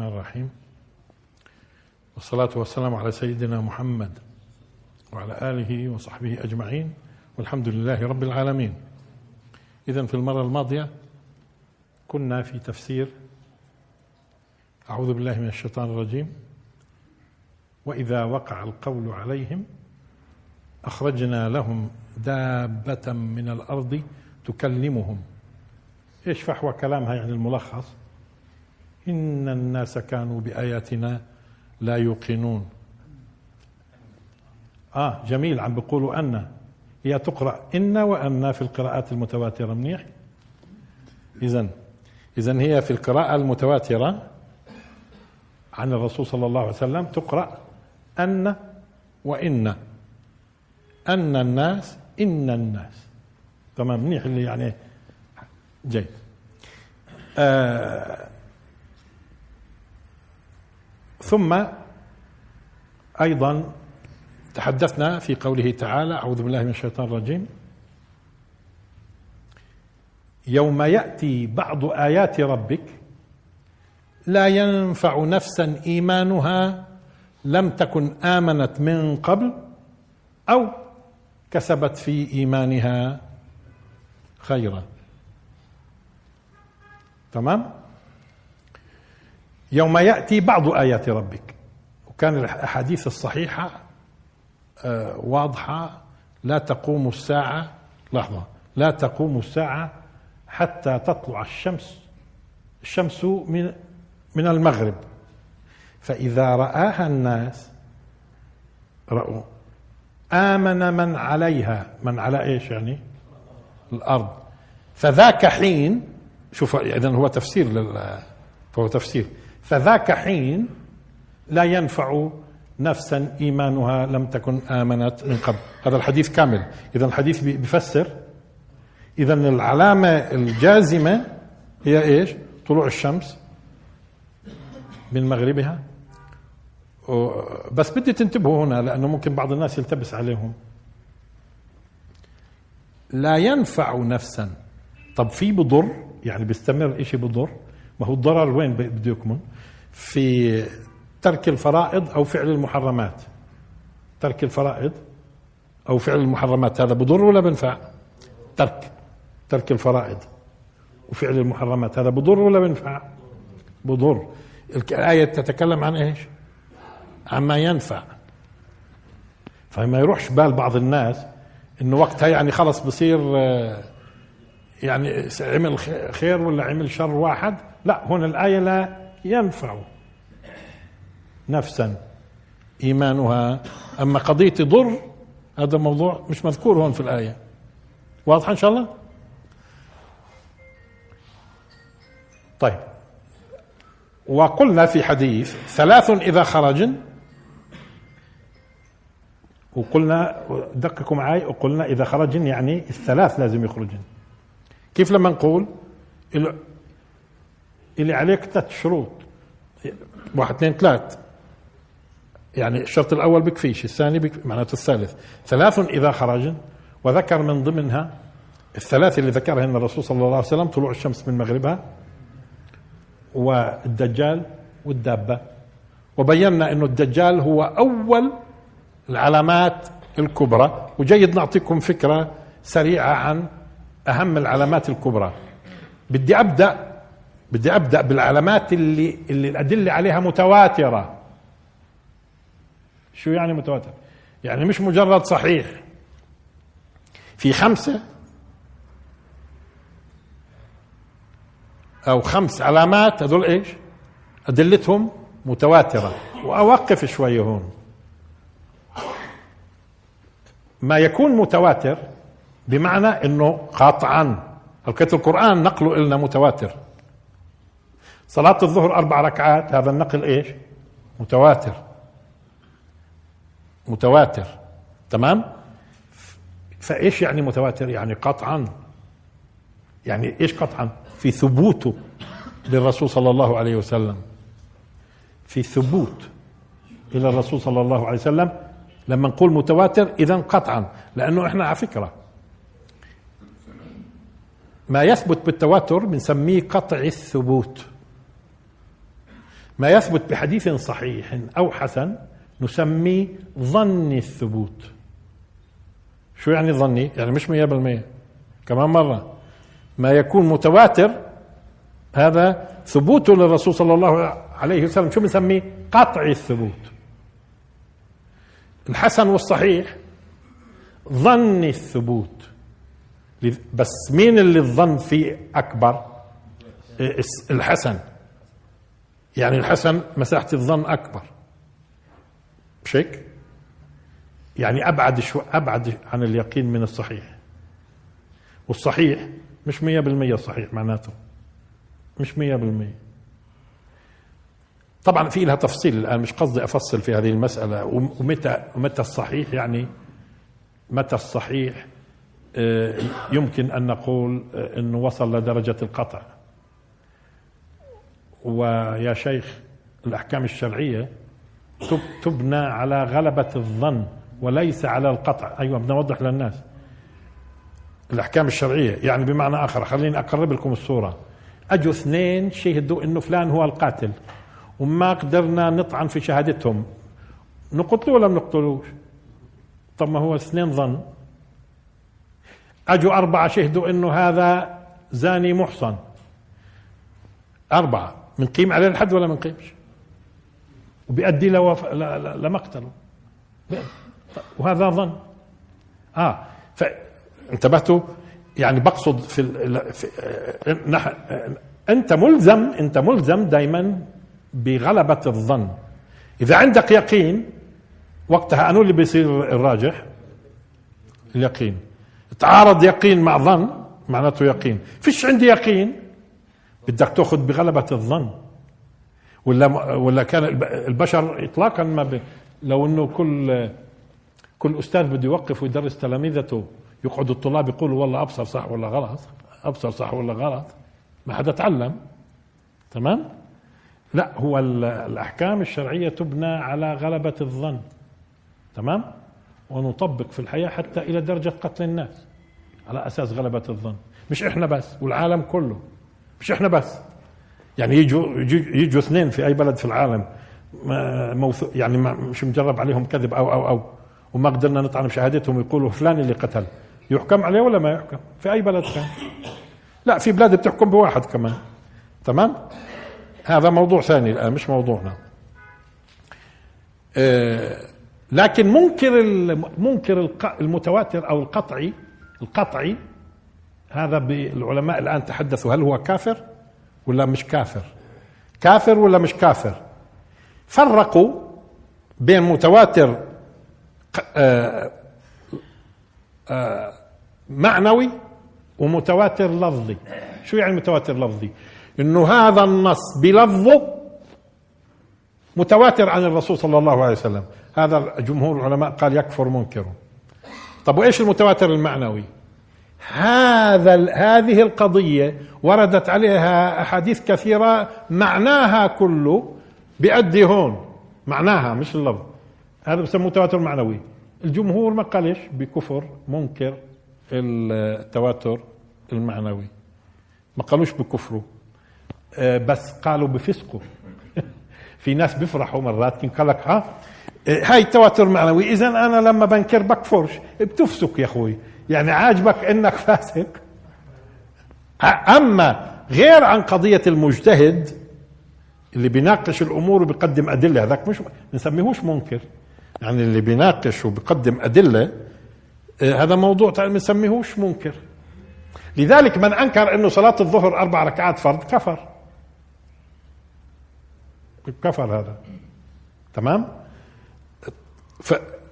الرحمن الرحيم. والصلاة والسلام على سيدنا محمد وعلى آله وصحبه أجمعين. والحمد لله رب العالمين. إذا في المرة الماضية كنا في تفسير أعوذ بالله من الشيطان الرجيم. وإذا وقع القول عليهم أخرجنا لهم دابة من الأرض تكلمهم. إيش فحوى كلامها يعني الملخص؟ إن الناس كانوا بآياتنا لا يوقنون. آه جميل. عم بيقولوا أن. هي تقرأ إن وأن في القراءات المتواترة. منيح؟ إذا إذا هي في القراءة المتواترة عن الرسول صلى الله عليه وسلم تقرأ أن وإن. أن الناس إن الناس. تمام؟ منيح اللي يعني جيد. آه ثم أيضا تحدثنا في قوله تعالى أعوذ بالله من الشيطان الرجيم. يوم يأتي بعض آيات ربك لا ينفع نفسا إيمانها لم تكن آمنت من قبل أو كسبت في إيمانها خيرا. تمام؟ يوم يأتي بعض آيات ربك. وكان الأحاديث الصحيحة آه، واضحة. لا تقوم الساعة لحظة لا تقوم الساعة حتى تطلع الشمس. الشمس من من المغرب. فإذا رآها الناس رأوا. آمن من عليها. من على إيش يعني؟ الأرض. فذاك حين شوف اذا هو تفسير لل فهو تفسير. فذاك حين لا ينفع نفسا إيمانها لم تكن آمنت من قبل. هذا الحديث كامل. اذا الحديث بيفسر اذا العلامة الجازمة هي إيش؟ طلوع الشمس من مغربها. بس بدي تنتبهوا هنا لأنه ممكن بعض الناس يلتبس عليهم. لا ينفع نفسا. طب في بضر؟ يعني بيستمر شيء بضر؟ ما هو الضرر وين بده يكمن؟ في ترك الفرائض أو فعل المحرمات. ترك الفرائض أو فعل المحرمات. هذا بضر ولا بنفع؟ ترك. ترك الفرائض وفعل المحرمات. هذا بضر ولا بنفع؟ بضر. الآية تتكلم عن إيش؟ عما ينفع. فما يروحش بال بعض الناس إنه وقتها يعني خلص بصير آه، يعني عمل خير ولا عمل شر واحد؟ لا هنا الآية لا ينفع نفسا إيمانها. أما قضية ضر هذا موضوع مش مذكور هون في الآية. واضحة إن شاء الله؟ طيب. وقلنا في حديث ثلاث إذا خرجن وقلنا دققوا معي وقلنا إذا خرجن يعني الثلاث لازم يخرجن كيف لما نقول اللي عليك ثلاث شروط؟ واحد اثنين ثلاث. يعني الشرط الأول بكفيش الثاني بك... معناته الثالث. ثلاث إذا خرجن وذكر من ضمنها الثلاث اللي ذكرهن الرسول صلى الله عليه وسلم طلوع الشمس من مغربها والدجال والدابة. وبينا إنه الدجال هو أول العلامات الكبرى. وجيد نعطيكم فكرة سريعة عن أهم العلامات الكبرى. بدي أبدأ بدي أبدأ بالعلامات اللي اللي الأدلة عليها متواترة. شو يعني متواتر؟ يعني مش مجرد صحيح. في خمسة أو خمس علامات هذول إيش؟ أدلتهم متواترة. وأوقف شوية هون. ما يكون متواتر بمعنى إنه قاطعا. الكتب القرآن نقله لنا متواتر. صلاة الظهر أربع ركعات هذا النقل إيش؟ متواتر. متواتر. تمام؟ فإيش يعني متواتر؟ يعني قطعا. يعني إيش قطعا؟ في ثبوته للرسول صلى الله عليه وسلم. في ثبوت إلى الرسول صلى الله عليه وسلم. لما نقول متواتر إذا قطعا. لأنه إحنا على فكرة ما يثبت بالتواتر بنسميه قطع الثبوت. ما يثبت بحديث صحيح أو حسن نسميه ظني الثبوت. شو يعني ظني؟ يعني مش مية بالمية. كمان مرة. ما يكون متواتر هذا ثبوته للرسول صلى الله عليه وسلم. شو بنسميه؟ قطعي الثبوت. الحسن والصحيح ظني الثبوت. بس مين اللي الظن فيه أكبر؟ الحسن. يعني الحسن مساحة الظن أكبر. مش هيك؟ يعني أبعد شو أبعد عن اليقين من الصحيح. والصحيح مش مية بالمية صحيح معناته. مش مية بالمية. طبعا في لها تفصيل الآن مش قصدي أفصل في هذه المسألة. ومتى ومتى الصحيح يعني؟ متى الصحيح يمكن أن نقول آه، أنه وصل لدرجة القطع. ويا شيخ الأحكام الشرعية تبنى على غلبة الظن وليس على القطع. أيوة بدنا نوضح للناس. الأحكام الشرعية يعني بمعنى آخر خليني أقرب لكم الصورة. أجوا اثنين شهدوا أنه فلان هو القاتل وما قدرنا نطعن في شهادتهم. نقتلوه ولا نقتلوش؟ طب ما هو اثنين ظن. اجوا أربعة شهدوا إنه هذا زاني محصن. أربعة. بنقيم عليه الحد ولا بنقيمش وبيؤدي لوف... لمقتله. وهذا ظن. آه. فانتبهتوا يعني بقصد في, ال... في... نح... أنت ملزم أنت ملزم دائما بغلبة الظن. إذا عندك يقين وقتها أنو اللي بيصير الراجح. اليقين. تعارض يقين مع ظن معناته يقين. فيش عندي يقين. بدك تأخذ بغلبة الظن. ولا ولا كان البشر اطلاقا ما ب... لو إنه كل كل أستاذ بده يوقف ويدرس تلاميذته يقعدوا الطلاب يقولوا والله أبصر صح ولا غلط أبصر صح ولا غلط. ما حدا تعلم. تمام؟ لا هو الأحكام الشرعية تبنى على غلبة الظن. تمام؟ ونطبق في الحياة حتى إلى درجة قتل الناس. على أساس غلبة الظن. مش إحنا بس والعالم كله. مش إحنا بس. يعني يجوا يجوا اثنين في أي بلد في العالم موثو يعني مش مجرب عليهم كذب أو أو أو وما قدرنا نطعن بشهادتهم يقولوا فلان اللي قتل. يحكم عليه ولا ما يحكم؟ في أي بلد كان. لا في بلاد بتحكم بواحد كمان. تمام؟ هذا موضوع ثاني الآن مش موضوعنا. آه، لكن منكر منكر المتواتر أو القطعي القطعي هذا العلماء الآن تحدثوا هل هو كافر ولا مش كافر؟ كافر ولا مش كافر؟ فرقوا بين متواتر آه، آه، معنوي ومتواتر لفظي. شو يعني متواتر لفظي؟ إنه هذا النص بلفظه متواتر عن الرسول صلى الله عليه وسلم. هذا جمهور العلماء قال يكفر منكر طب وإيش المتواتر المعنوي؟ هذا هذه القضية وردت عليها أحاديث كثيرة معناها كله بيأدي هون. معناها مش اللفظ. هذا بسموه تواتر معنوي. الجمهور ما قالش بكفر منكر التواتر المعنوي. ما قالوش بكفره؟ آه، بس قالوا بفسقوا في ناس بيفرحوا مرات كان قال لك ها؟ هاي التواتر معنوي إذا أنا لما بنكر بكفرش بتفسق يا أخوي. يعني عاجبك إنك فاسق. أما غير عن قضية المجتهد اللي بيناقش الأمور وبيقدم أدلة هذاك مش بنسميهوش منكر. يعني اللي بيناقش وبيقدم أدلة آه، هذا موضوع ما بنسميهوش منكر. لذلك من أنكر إنه صلاة الظهر أربع ركعات فرض كفر. كفر هذا. تمام؟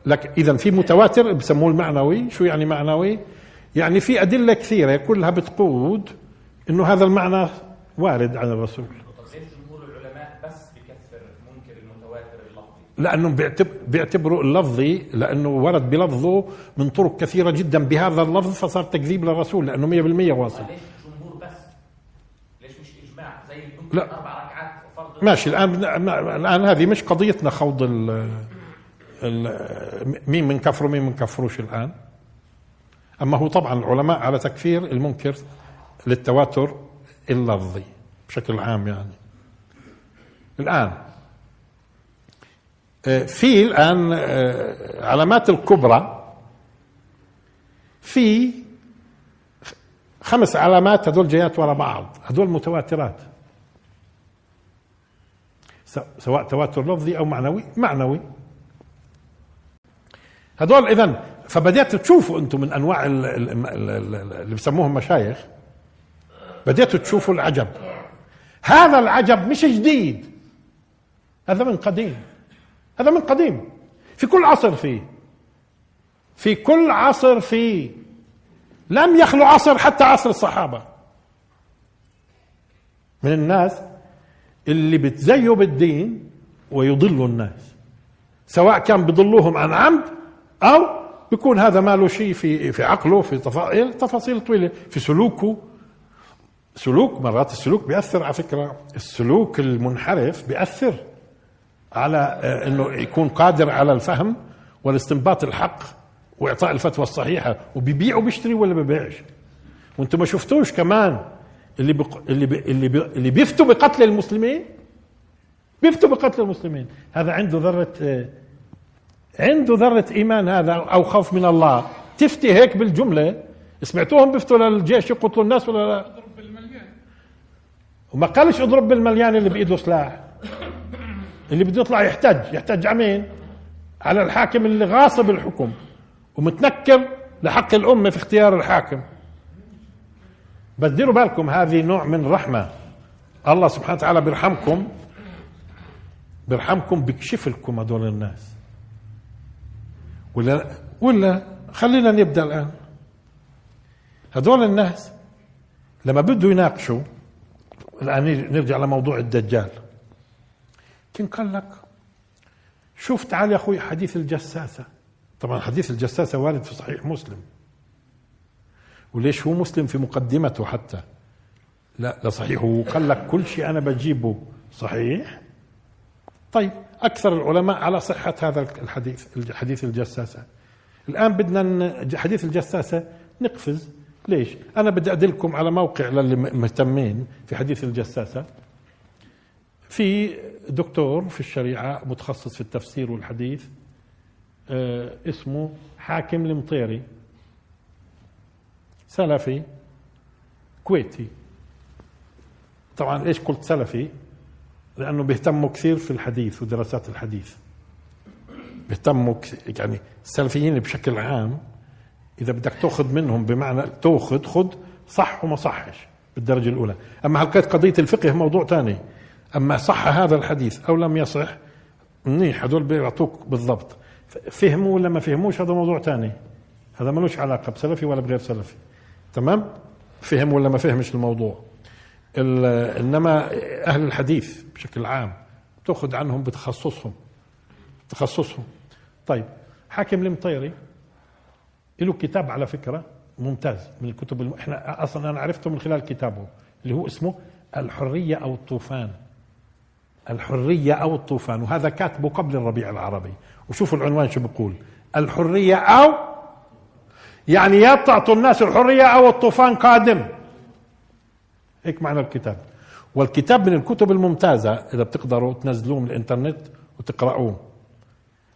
لك اذا في متواتر بسموه المعنوي. شو يعني معنوي؟ يعني في أدلة كثيرة كلها بتقود إنه هذا المعنى وارد عن الرسول. لأنه بيعتبروا اللفظي لأنه ورد بلفظه من طرق كثيرة جدا بهذا اللفظ فصار تكذيب للرسول لأنه 100% واصل. ليش جمهور بس؟ ليش مش إجماع؟ زي لا. أربع ماشي الآن الآن هذه مش قضيتنا خوض ال مين من كفر ومين من كفروش الآن. أما هو طبعا العلماء على تكفير المنكر للتواتر اللفظي بشكل عام يعني. الآن آه، في الآن آه، علامات الكبرى في خمس علامات هذول جايات ورا بعض هذول متواترات. سواء تواتر لفظي أو معنوي معنوي. هذول اذا فبديت تشوفوا أنتم من أنواع اللي بسموهم مشايخ. بديتوا تشوفوا العجب. هذا العجب مش جديد. هذا من قديم. هذا من قديم. في كل عصر فيه. في كل عصر فيه. لم يخلو عصر حتى عصر الصحابة. من الناس اللي بتزيوا بالدين ويضلوا الناس. سواء كان بضلوهم عن عمد أو بيكون هذا ما له شيء في في عقله في تفاصيل تفاصيل طويلة. في سلوكه. سلوك مرات السلوك بيأثر على فكرة. السلوك المنحرف بيأثر على آه، إنه يكون قادر على الفهم والاستنباط الحق وإعطاء الفتوى الصحيحة. وبيبيع وبيشتري ولا ببيعش. وأنتم ما شفتوش كمان اللي بق... اللي ب... اللي, ب... اللي بيفتوا بقتل المسلمين؟ بيفتوا بقتل المسلمين. هذا عنده ذرة آه، عنده ذرة إيمان هذا أو خوف من الله. تفتي هيك بالجملة؟ سمعتوهم بيفتوا للجيش يقتلوا الناس ولا لا؟ اضرب بالمليان وما قالش اضرب بالمليان اللي بإيده سلاح. اللي بده يطلع يحتج يحتج على مين؟ على الحاكم اللي غاصب الحكم. ومتنكر لحق الأمة في اختيار الحاكم. بس ديروا بالكم هذه نوع من رحمة. الله سبحانه وتعالى بيرحمكم. بيرحمكم بيكشف لكم هذول الناس. ولا ولا خلينا نبدأ الآن. هذول الناس لما بده يناقشوا الآن نرجع لموضوع الدجال. كان قال لك شوف تعال يا أخوي حديث الجساسة. طبعا حديث الجساسة وارد في صحيح مسلم. وليش هو مسلم في مقدمته حتى؟ لا لا صحيح. هو قال لك كل شيء أنا بجيبه. صحيح؟ طيب. أكثر العلماء على صحة هذا الحديث حديث الجساسة. الآن بدنا حديث الجساسة نقفز. ليش؟ أنا بدي أدلكم على موقع للي مهتمين في حديث الجساسة. في دكتور في الشريعة متخصص في التفسير والحديث آه، اسمه حاكم المطيري. سلفي كويتي. طبعا إيش قلت سلفي؟ لأنه بيهتموا كثير في الحديث ودراسات الحديث. بيهتموا يعني السلفيين بشكل عام إذا بدك تأخذ منهم بمعنى تأخذ خذ صح وما صحش بالدرجة الأولى. أما حلقات قضية الفقه موضوع ثاني أما صح هذا الحديث أو لم يصح منيح هذول بيعطوك بالضبط. فهموا ولا ما فهموش هذا موضوع ثاني هذا ملوش علاقة بسلفي ولا بغير سلفي. تمام؟ فهم ولا ما فهمش الموضوع؟ إنما أهل الحديث بشكل عام تأخذ عنهم بتخصصهم تخصصهم. طيب حاكم المطيري له كتاب على فكرة ممتاز من الكتب الم... إحنا أصلا أنا عرفته من خلال كتابه اللي هو اسمه الحرية أو الطوفان. الحرية أو الطوفان وهذا كاتبه قبل الربيع العربي. وشوفوا العنوان شو بيقول. الحرية أو يعني يا تعطوا الناس الحرية أو الطوفان قادم. هيك معنى الكتاب. والكتاب من الكتب الممتازة إذا بتقدروا تنزلوه من الإنترنت وتقرأوه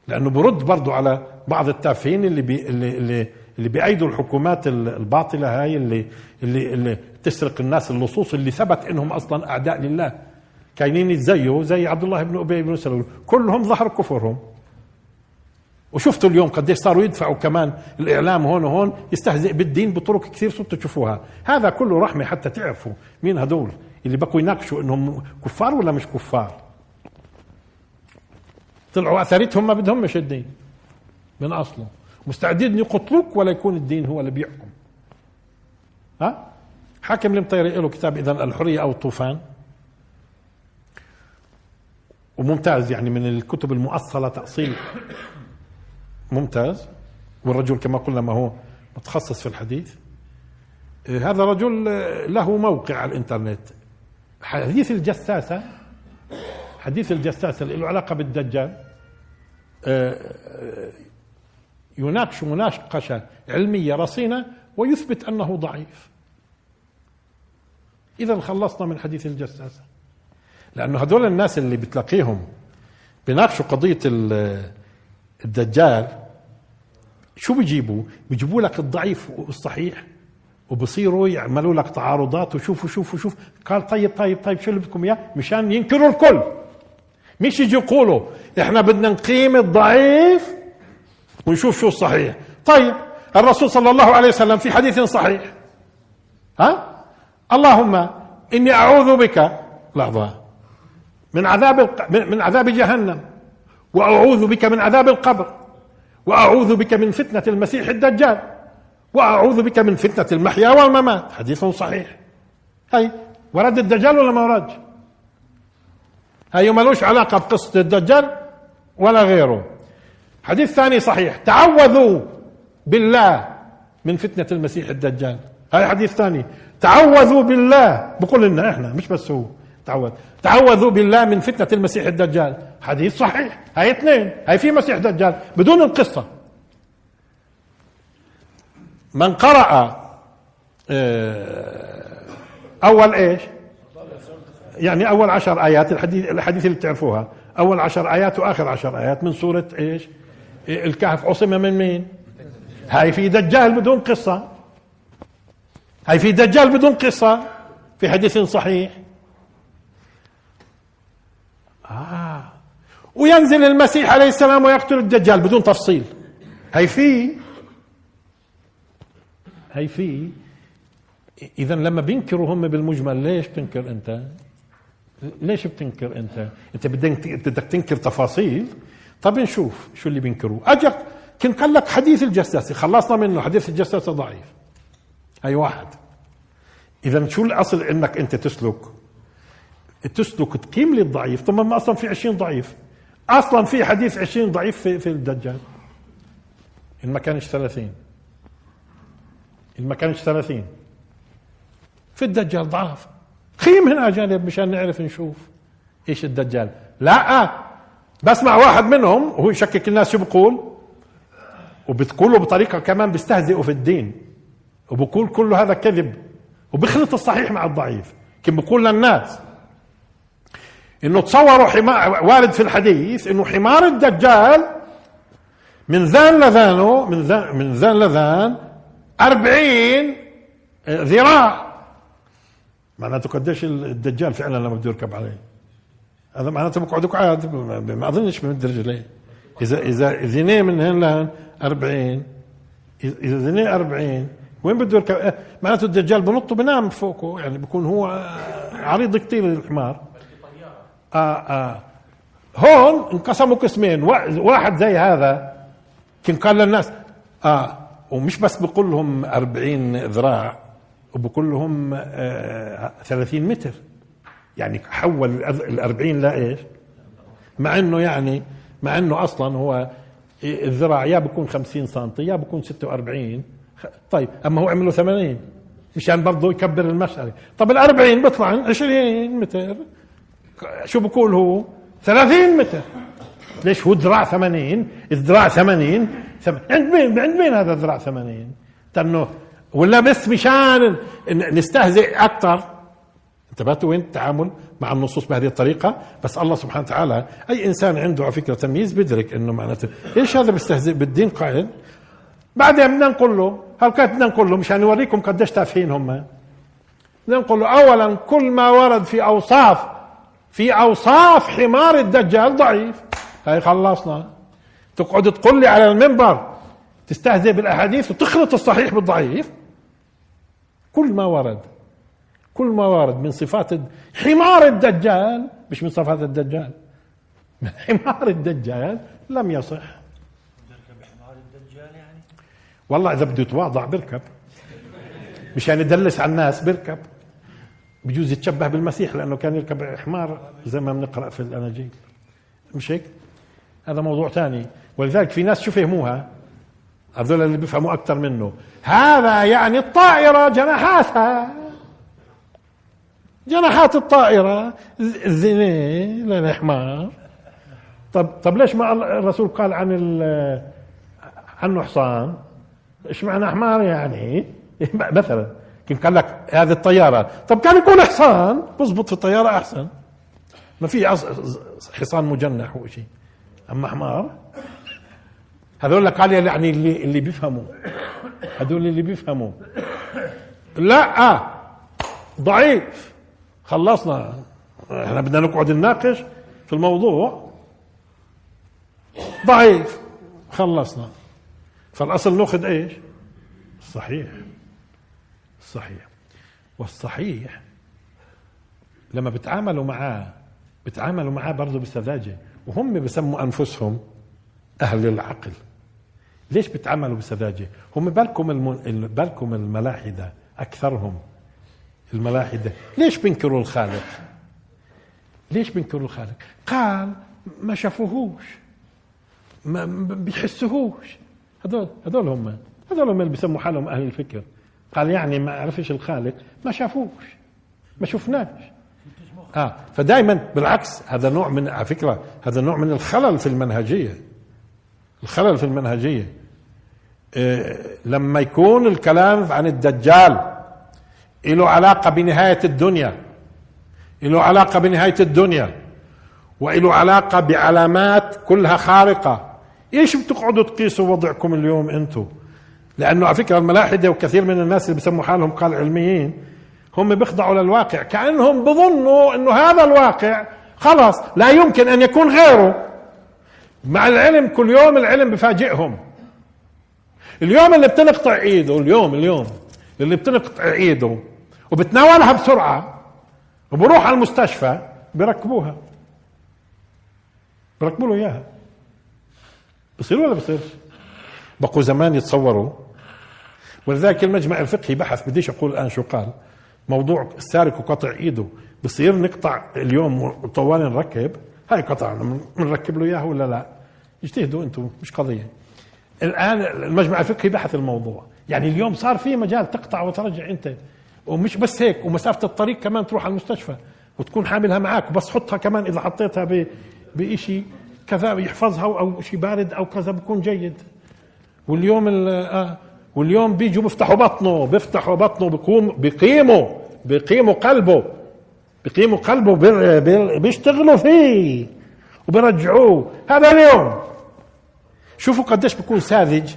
لأنه برد برضو على بعض التافهين اللي بي اللي اللي اللي بيأيدوا الحكومات الباطلة هاي اللي اللي اللي تسرق الناس اللصوص اللي ثبت إنهم أصلا أعداء لله. كاينين يتزيوا زي عبد الله بن أبي بن سلول. كلهم ظهر كفرهم. وشفتوا اليوم قديش صاروا يدفعوا كمان الإعلام هون وهون يستهزئ بالدين بطرق كثير صرتوا تشوفوها. هذا كله رحمة حتى تعرفوا مين هدول اللي بقوا يناقشوا إنهم كفار ولا مش كفار. طلعوا اثرتهم ما بدهم مش الدين من أصله. مستعدين يقتلوك ولا يكون الدين هو اللي بيحكم. ها؟ حاكم المطيري له كتاب اذا الحرية أو الطوفان. وممتاز يعني من الكتب المؤصلة تأصيل ممتاز. والرجل كما قلنا ما هو متخصص في الحديث. إيه، هذا رجل له موقع على الإنترنت. حديث الجساسة حديث الجساسة اللي له علاقة بالدجال. إيه، يناقش مناقشة علمية رصينة ويثبت أنه ضعيف. إذا خلصنا من حديث الجساسة. لأنه هذول الناس اللي بتلاقيهم بيناقشوا قضية الدجال شو بيجيبوا؟ بيجيبوا لك الضعيف والصحيح وبصيروا يعملوا لك تعارضات وشوفوا شوفوا شوف قال طيب طيب طيب شو اللي بدكم إياه؟ مشان ينكروا الكل. مش يجي يقولوا إحنا بدنا نقيم الضعيف ونشوف شو الصحيح. طيب الرسول صلى الله عليه وسلم في حديث صحيح. ها؟ اللهم إني أعوذ بك لحظة من عذاب من عذاب جهنم وأعوذ بك من عذاب القبر. وأعوذ بك من فتنة المسيح الدجال. وأعوذ بك من فتنة المحيا والممات. حديث صحيح. هاي ورد الدجال ولا ما ورد؟ هاي ملوش علاقة بقصة الدجال ولا غيره. حديث ثاني صحيح. تعوذوا بالله من فتنة المسيح الدجال. هاي حديث ثاني. تعوذوا بالله. بقول لنا إحنا مش بس هو. تعوذ. تعوذوا بالله من فتنة المسيح الدجال. حديث صحيح. هاي اثنين. هاي في مسيح دجال. بدون القصة. من قرأ آه، أول إيش؟ يعني أول عشر آيات الحديث الحديث اللي بتعرفوها. أول عشر آيات وآخر عشر آيات من سورة إيش؟ الكهف. عصم من مين؟ هاي في دجال بدون قصة. هاي في دجال بدون قصة. في حديث صحيح. وينزل المسيح عليه السلام ويقتل الدجال بدون تفصيل. هي في. هي في. اذا لما بينكروا هم بالمجمل ليش بتنكر أنت؟ ليش بتنكر أنت؟ أنت بدك بدك تنكر تفاصيل. طب نشوف شو اللي بينكروه اجك كنت قال لك حديث الجساسي خلصنا منه حديث الجساسي ضعيف. هي واحد. اذا شو الأصل إنك أنت تسلك؟ تسلك تقيم لي الضعيف طب ما أصلا في 20 ضعيف. أصلا في حديث 20 ضعيف في, في الدجال. ان ما كانش 30 ان ما كانش 30 في الدجال ضعف. قيم هنا جانب مشان نعرف نشوف إيش الدجال. لا بسمع واحد منهم وهو يشكك الناس شو بقول؟ وبتقوله بطريقة كمان بيستهزئوا في الدين. وبقول كله هذا كذب. وبيخلط الصحيح مع الضعيف. كم بقول للناس إنه تصوروا حمار وارد في الحديث إنه حمار الدجال من ذان لذانه من ذان من ذان لذان أربعين ذراع. معناته قديش الدجال فعلا لما بده يركب عليه. هذا معناته بقعد قعاد ما أظنش بمد رجليه إذا إذا ذنيه من هنا لهن 40 إذا ذنيه 40 وين بده يركب؟ معناته الدجال بنط وبنام فوقه يعني بكون هو عريض كثير الحمار آه آه. هون انقسموا قسمين. واحد زي هذا كان قال للناس آه ومش بس بقول لهم 40 ذراع وبقول لهم آه 30 متر. يعني حول ال 40 لايش؟ مع إنه يعني مع إنه أصلا هو الذراع يا بكون 50 سم يا بكون 46 طيب أما هو عمله 80 مشان برضه يكبر المشعري طب ال 40 بيطلع 20 متر. شو بقول هو؟ 30 متر. ليش هو ذراع 80 الذراع 80 عند مين؟ عند مين هذا الذراع 80 انه ولا بس مشان نستهزئ أكثر. انتبهتوا وين؟ التعامل مع النصوص بهذه الطريقة. بس الله سبحانه وتعالى أي إنسان عنده على فكرة تمييز بيدرك إنه معناته إيش هذا بيستهزئ بالدين؟ قائل. بعدين بدنا نقول له هل كانت بدنا نقول له مشان نوريكم قديش تافهين هم. بدنا نقول له اولا كل ما ورد في أوصاف في أوصاف حمار الدجال ضعيف. هاي خلصنا. تقعد تقول لي على المنبر تستهزئ بالأحاديث وتخلط الصحيح بالضعيف. كل ما ورد كل ما ورد من صفات حمار الدجال مش من صفات الدجال. من حمار الدجال لم يصح. والله إذا بده يتواضع بركب. مشان يدلس على الناس بركب. بجوز يتشبه بالمسيح لأنه كان يركب حمار زي ما بنقرا في الأناجيل. مش هيك؟ هذا موضوع ثاني. ولذلك في ناس شو فهموها هذول اللي بيفهموا أكثر منه. هذا يعني الطائرة جناحاتها. جناحات الطائرة. الزنا للحمار طب طب ليش ما الرسول قال عن عنه حصان إيش معنى حمار يعني؟ مثلا. كيف قال لك؟ هذه الطيارة. طب كان يكون حصان بزبط في الطيارة أحسن. ما في حصان مجنح وشيء أما حمار. هذول قال يعني اللي اللي بيفهموا. هذول اللي بيفهموا. لا ضعيف. خلصنا. إحنا بدنا نقعد نناقش في الموضوع. ضعيف. خلصنا. فالأصل ناخذ إيش؟ الصحيح الصحيح والصحيح لما بتعاملوا معاه بتعاملوا معاه برضه بسذاجة وهم بسموا أنفسهم أهل العقل. ليش بتعاملوا بسذاجة؟ هم بالكم الم... بالكم الملاحدة أكثرهم الملاحدة. ليش بينكروا الخالق؟ ليش بينكروا الخالق؟ قال ما شافوهوش ما بيحسوهوش. هذول هذول هم هذول هم اللي بيسموا حالهم أهل الفكر. قال يعني ما عرفش الخالق ما شافوش ما شفناش. آه فدائما بالعكس هذا نوع من على فكرة هذا نوع من الخلل في المنهجية. الخلل في المنهجية. آه لما يكون الكلام عن الدجال له علاقة بنهاية الدنيا له علاقة بنهاية الدنيا وله علاقة بعلامات كلها خارقة إيش بتقعدوا تقيسوا وضعكم اليوم أنتم لأنه على فكرة الملاحدة وكثير من الناس اللي بسموا حالهم قال علميين هم بيخضعوا للواقع كأنهم بظنوا إنه هذا الواقع خلاص لا يمكن أن يكون غيره. مع العلم كل يوم العلم بفاجئهم. اليوم اللي بتنقطع إيده اليوم اليوم اللي بتنقطع إيده وبتناولها بسرعة وبروح على المستشفى بركبوها بركبوا له إياها. بصير ولا بصيرش؟ بقوا زمان يتصوروا ولذلك المجمع الفقهي بحث بديش أقول الآن شو قال. موضوع السارق وقطع إيده بصير نقطع اليوم وطوال نركب؟ هاي قطع بنركب له إياها ولا لا؟ اجتهدوا أنتم مش قضية. الآن المجمع الفقهي بحث الموضوع. يعني اليوم صار في مجال تقطع وترجع أنت. ومش بس هيك ومسافة الطريق كمان تروح على المستشفى وتكون حاملها معك وبس حطها كمان إذا حطيتها ب بشيء كذا يحفظها أو شيء بارد أو كذا بكون جيد. واليوم آه واليوم بيجوا بيفتحوا بطنه بيفتحوا بطنه بيقوم بيقيموا بيقيموا قلبه بيقيموا قلبه بي بي بيشتغلوا فيه وبيرجعوه. هذا اليوم. شوفوا قديش بيكون ساذج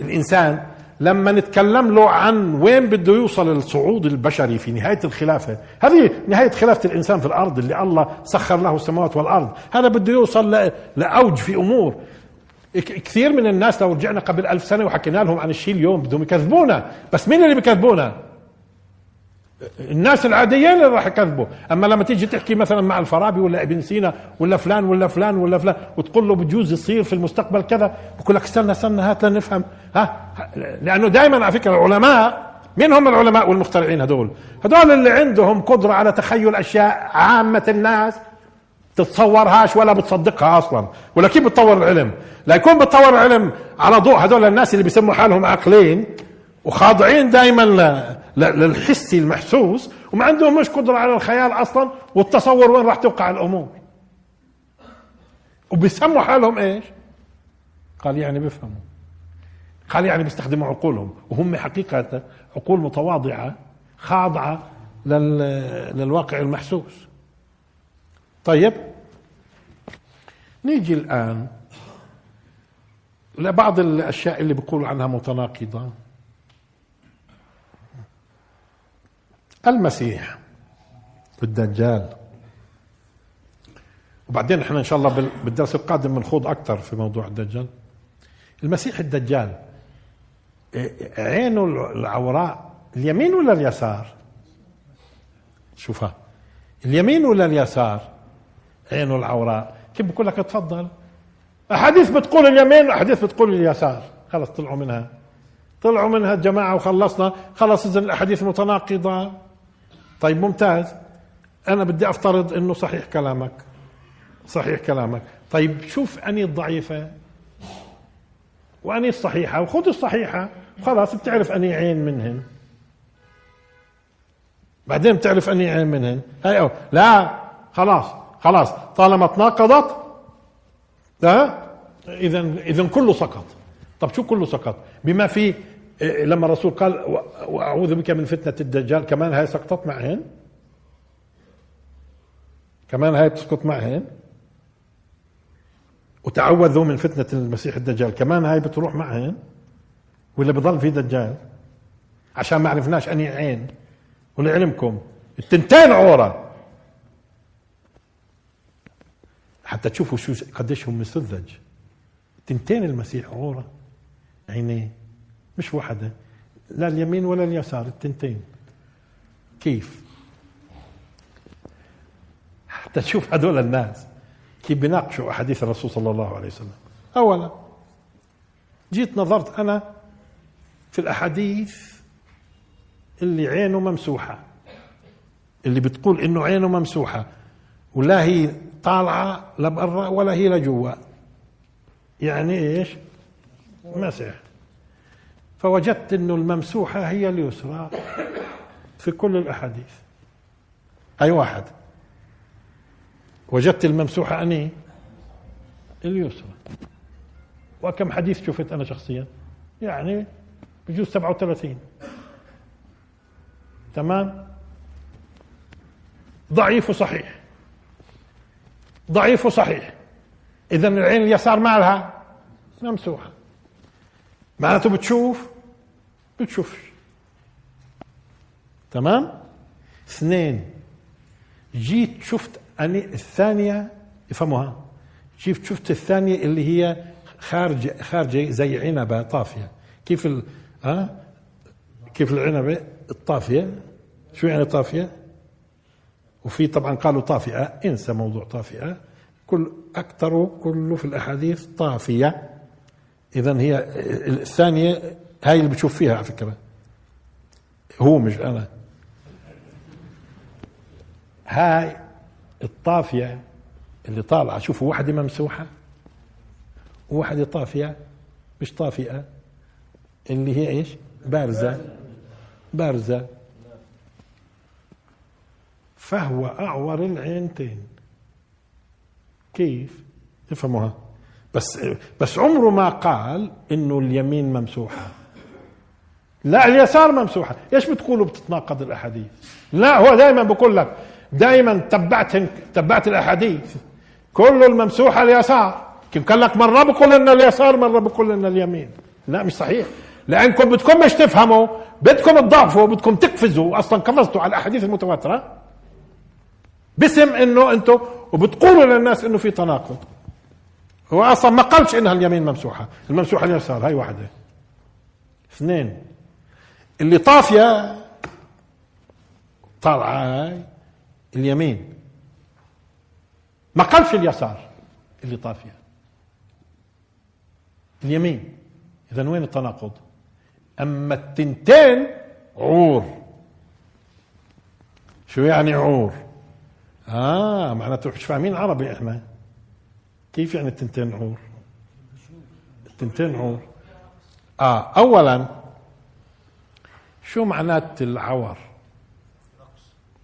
الإنسان لما نتكلم له عن وين بده يوصل الصعود البشري في نهاية الخلافة. هذه نهاية خلافة الإنسان في الأرض اللي الله سخر له السماوات والأرض. هذا بده يوصل لأوج في أمور. كثير من الناس لو رجعنا قبل ألف سنة وحكينا لهم عن الشيء اليوم بدهم يكذبونا. بس مين اللي بيكذبونا؟ الناس العاديين اللي راح يكذبوا. أما لما تيجي تحكي مثلا مع الفارابي ولا ابن سينا ولا فلان ولا فلان ولا فلان وتقول له بجوز يصير في المستقبل كذا بقول لك استنى استنى هات لنفهم. ها؟ لأنه دائما على فكرة العلماء مين هم العلماء والمخترعين هدول؟ هدول اللي عندهم قدرة على تخيل أشياء عامة الناس. تتصورهاش ولا بتصدقها أصلا ولا كيف بتطور العلم. لا يكون بتطور العلم على ضوء هدول الناس اللي بيسموا حالهم عاقلين وخاضعين دائما للحسي المحسوس وما عندهم مش قدرة على الخيال أصلا والتصور وين راح توقع الأمور. وبيسموا حالهم إيش؟ قال يعني بيفهموا. قال يعني بيستخدموا عقولهم. وهم حقيقة عقول متواضعة خاضعة لل... للواقع المحسوس. طيب. نيجي الآن لبعض الأشياء اللي بيقولوا عنها متناقضة. المسيح. والدجال وبعدين إحنا إن شاء الله بالدرس القادم بنخوض أكثر في موضوع الدجال. المسيح الدجال عينه العوراء اليمين ولا اليسار؟ شوفها. اليمين ولا اليسار؟ عينه العوراء. كيف بقول لك اتفضل أحاديث بتقول اليمين واحاديث بتقول اليسار. خلص طلعوا منها. طلعوا منها الجماعه وخلصنا. خلص اذا الأحاديث متناقضة. طيب ممتاز. أنا بدي أفترض إنه صحيح كلامك. صحيح كلامك. طيب شوف أني الضعيفة. وأني الصحيحة. وخذ الصحيحة. خلاص بتعرف أني عين منهن. بعدين بتعرف أني عين منهن. هاي أو. لا خلاص. خلاص طالما تناقضت لا اذا اذا كله سقط. طب شو كله سقط؟ بما في لما الرسول قال وأعوذ بك من فتنة الدجال كمان هاي سقطت معهن كمان هاي بتسقط معهن وتعوذوا من فتنة المسيح الدجال كمان هاي بتروح معهن ولا بضل في دجال؟ عشان ما عرفناش أني عين ولعلمكم التنتين عورة. حتى تشوفوا شو قديش هم سذج تنتين المسيح عوره عينيه مش واحدة. لا اليمين ولا اليسار التنتين. كيف؟ حتى تشوف هذول الناس. كيف بيناقشوا أحاديث الرسول صلى الله عليه وسلم. اولا جيت نظرت أنا في الأحاديث اللي عينه ممسوحة. اللي بتقول إنه عينه ممسوحة. ولا هي طالعة لبرا ولا هي لجوا يعني إيش؟ مسح فوجدت إنه الممسوحة هي اليسرى في كل الأحاديث. أي واحد. وجدت الممسوحة أني؟ اليسرى. وكم حديث شفت أنا شخصيا؟ يعني بجوز 37 تمام؟ ضعيف وصحيح. ضعيف وصحيح. اذا العين اليسار مالها ممسوحه معناته بتشوف؟ بتشوفش تمام؟ اثنين. جيت شفت أني الثانية افهموها جيت شفت الثانية اللي هي خارج خارجة زي عنبة طافية. كيف ال... ها؟ كيف العنبة الطافية؟ شو يعني طافية؟ وفي طبعا قالوا طافئة انسى موضوع طافئة. كل أكثر كله في الأحاديث طافية. إذا هي الثانية هاي اللي بتشوف فيها على فكرة. هو مش أنا. هاي الطافية اللي طالعة. شوفوا واحدة ممسوحة وواحدة طافية مش طافئة. اللي هي إيش؟ بارزة. بارزة. فهو أعور العينتين. كيف؟ افهموها. بس بس عمره ما قال إنه اليمين ممسوحة. لا اليسار ممسوحة. إيش بتقولوا بتتناقض الأحاديث؟ لا هو دائما بقول لك دائما تبعت تبعت الأحاديث. كل الممسوحه اليسار. كم قال لك مرة بقول إن اليسار مرة بقول إن اليمين. لا مش صحيح. لأنكم بدكم مش تفهموا؟ بدكم تضعفوا بدكم تقفزوا. أصلا قفزتوا على الأحاديث المتواترة. باسم إنه أنتم وبتقولوا للناس إنه في تناقض. هو أصلا ما قالش إنها اليمين ممسوحة. الممسوحة اليسار هاي واحدة. اثنين. اللي طافية طالعة هاي اليمين. ما قالش اليسار اللي طافية. اليمين. اذا وين التناقض؟ أما التنتين عور. شو يعني عور؟ آه معناته مش فاهمين عربي إحنا. كيف يعني التنتين عور التنتين عور آه اولا شو معنات العور؟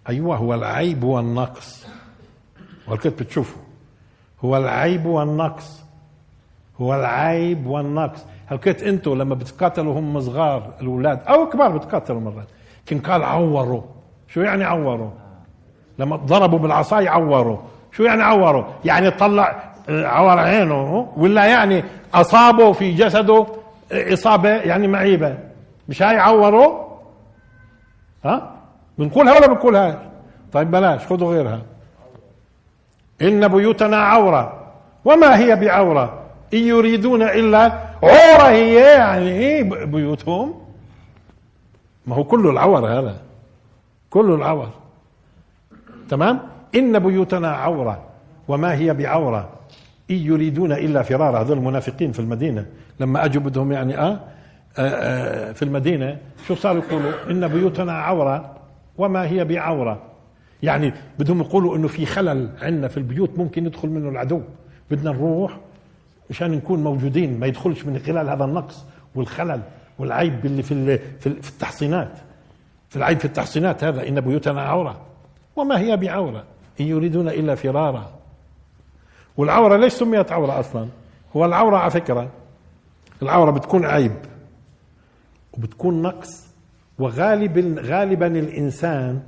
أيوه هو العيب والنقص. والكتب بتشوفه. هو العيب والنقص. هو العيب والنقص. هل كنت أنتوا لما بتقاتلوا هم صغار الأولاد أو كبار بتقاتلوا مرات كان قال عوروا. شو يعني عوروا؟ لما ضربوا بالعصاي عوروا شو يعني عوروا؟ يعني طلع عور عينه ولا يعني أصابه في جسده إصابة يعني معيبة. مش هاي عوروا؟ ها؟ بنقولها ولا بنقولها طيب بلاش خذوا غيرها. إن بيوتنا عورة. وما هي بعورة؟ إن يريدون إلا عورة هي يعني إيه بيوتهم؟ ما هو كله العور هذا. كله العور. تمام؟ إن بيوتنا عورة. وما هي بعورة؟ إن يريدون إلا فرارا. هذول المنافقين في المدينة. لما أجوا بدهم يعني آه, آه, آه في المدينة شو صاروا يقولوا؟ إن بيوتنا عورة. وما هي بعورة؟ يعني بدهم يقولوا إنه في خلل عندنا في البيوت. ممكن يدخل منه العدو. بدنا نروح مشان نكون موجودين. ما يدخلش من خلال هذا النقص والخلل والعيب اللي في في التحصينات. في العيب في التحصينات هذا. إن بيوتنا عورة. وما هي بعورة؟ إن يريدون إلا فرارا. والعورة ليش سميت عورة أصلا؟ هو العورة على فكرة العورة بتكون عيب وبتكون نقص. وغالبا غالبا الإنسان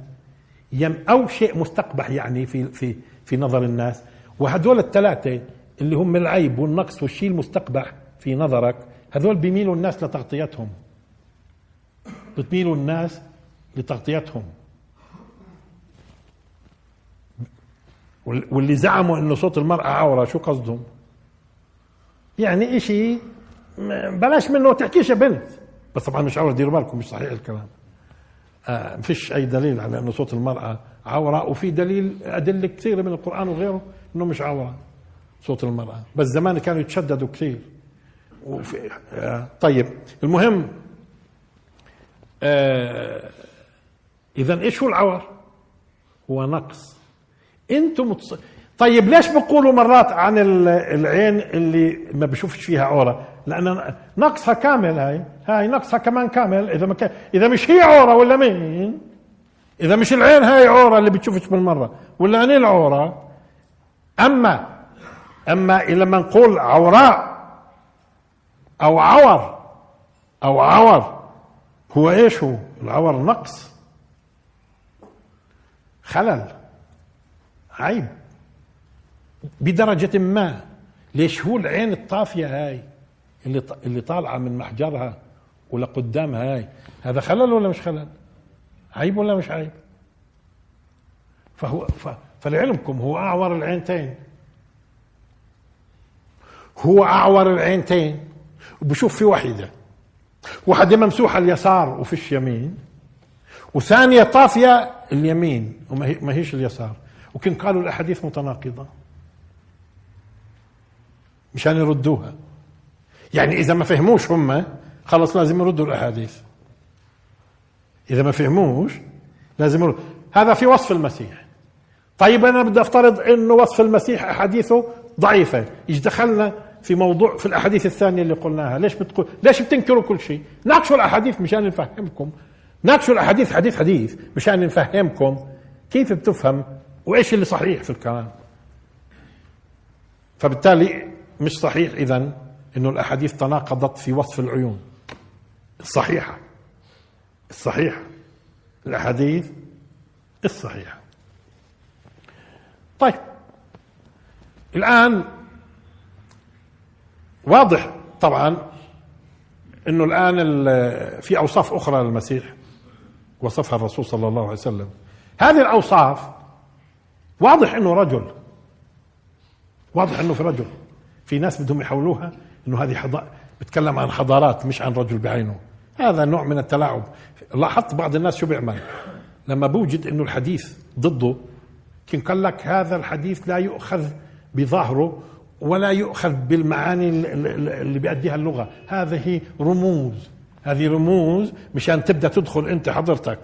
يم أو شيء مستقبح يعني في في في نظر الناس. وهدول الثلاثة اللي هم العيب والنقص والشيء المستقبح في نظرك هذول بيميلوا الناس لتغطيتهم. بتميلوا الناس لتغطيتهم. واللي زعموا انه صوت المرأة عورة شو قصدهم؟ يعني إشي بلاش منه تحكيش يا بنت. بس طبعا مش عورة ديروا بالكم مش صحيح الكلام. آه فيش أي دليل على انه صوت المرأة عورة وفي دليل أدلة كثيرة من القرآن وغيره إنه مش عورة صوت المرأة. بس زمان كانوا يتشددوا كثير. وفي آه طيب المهم آه اذا إيش هو العور؟ هو نقص. أنتم متص... طيب ليش بقولوا مرات عن العين اللي ما بشوفش فيها عورة؟ لأن نقصها كامل هاي. هاي نقصها كمان كامل. إذا ما كان إذا مش هي عورة ولا مين؟ إذا مش العين هاي عورة اللي بتشوفش بالمرة. ولا عين العورة. اما أما لما نقول عوراء أو عور أو عور هو إيش هو؟ العور نقص. خلل. عيب بدرجة ما. ليش هو العين الطافية هاي؟ اللي اللي طالعة من محجرها ولقدام هاي. هذا خلل ولا مش خلل؟ عيب ولا مش عيب؟ فهو فلعلمكم هو أعور العينتين. هو أعور العينتين. وبشوف في وحيدة وحدة ممسوحة اليسار وفيش يمين وثانية طافية اليمين. وما هيش اليسار. وكن قالوا الأحاديث متناقضة. مشان يردوها. يعني إذا ما فهموش هم خلص لازم يردوا الأحاديث. إذا ما فهموش لازم يردوا هذا في وصف المسيح. طيب أنا بدي أفترض أنه وصف المسيح أحاديثه ضعيفة. إيش دخلنا في موضوع في الأحاديث الثانية اللي قلناها؟ ليش بتقول ليش بتنكروا كل شيء؟ ناقشوا الأحاديث مشان نفهمكم. ناقشوا الأحاديث حديث حديث مشان نفهمكم. كيف بتفهم وإيش اللي صحيح؟ في الكلام. فبالتالي مش صحيح اذا إنه الأحاديث تناقضت في وصف العيون. الصحيحة. الصحيحة. الأحاديث الصحيحة. طيب. الآن واضح طبعا إنه الآن في أوصاف أخرى للمسيح. وصفها الرسول صلى الله عليه وسلم. هذه الأوصاف واضح إنه رجل. واضح إنه في رجل. في ناس بدهم يحولوها إنه هذه حض... بتكلم عن حضارات مش عن رجل بعينه. هذا نوع من التلاعب. لاحظت بعض الناس شو بيعمل؟ لما بوجد إنه الحديث ضده كان قال لك هذا الحديث لا يؤخذ بظاهره ولا يؤخذ بالمعاني اللي بيأديها اللغة. هذه رموز. هذه رموز مشان تبدأ تدخل أنت حضرتك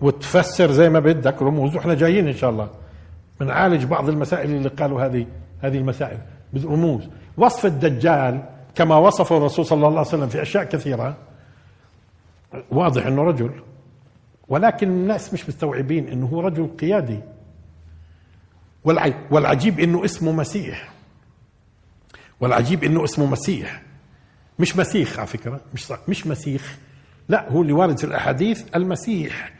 وتفسر زي ما بدك رموز. وإحنا جايين إن شاء الله. بنعالج بعض المسائل اللي قالوا هذه هذه المسائل. رموز وصف الدجال كما وصفه الرسول صلى الله عليه وسلم في أشياء كثيرة. واضح إنه رجل. ولكن الناس مش مستوعبين إنه هو رجل قيادي. والعجيب إنه اسمه مسيح. والعجيب إنه اسمه مسيح. مش مسيح على فكرة. مش صح. مش مسيح لا هو اللي وارد في الأحاديث المسيح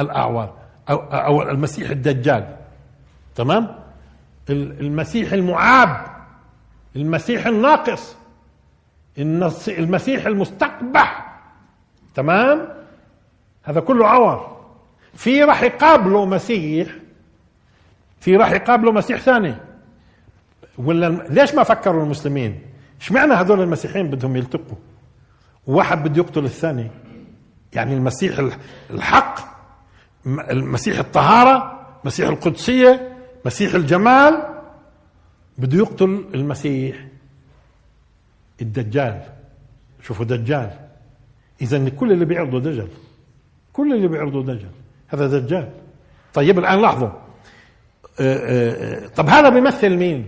الاعور أو أو المسيح الدجال. تمام؟ المسيح المعاب المسيح الناقص المسيح المستقبح. تمام؟ هذا كله عور. في راح يقابله مسيح. في راح يقابله مسيح ثاني. ولا ليش ما فكروا المسلمين؟ اشمعنى هذول المسيحيين بدهم يلتقوا؟ وواحد بده يقتل الثاني. يعني المسيح الحق المسيح الطهارة مسيح القدسية مسيح الجمال بده يقتل المسيح. الدجال. شوفوا دجال. اذا كل اللي بيعرضوا دجل. كل اللي بيعرضوا دجل. هذا دجال. طيب الآن لاحظوا. آه، آه، آه، طب هذا بيمثل مين؟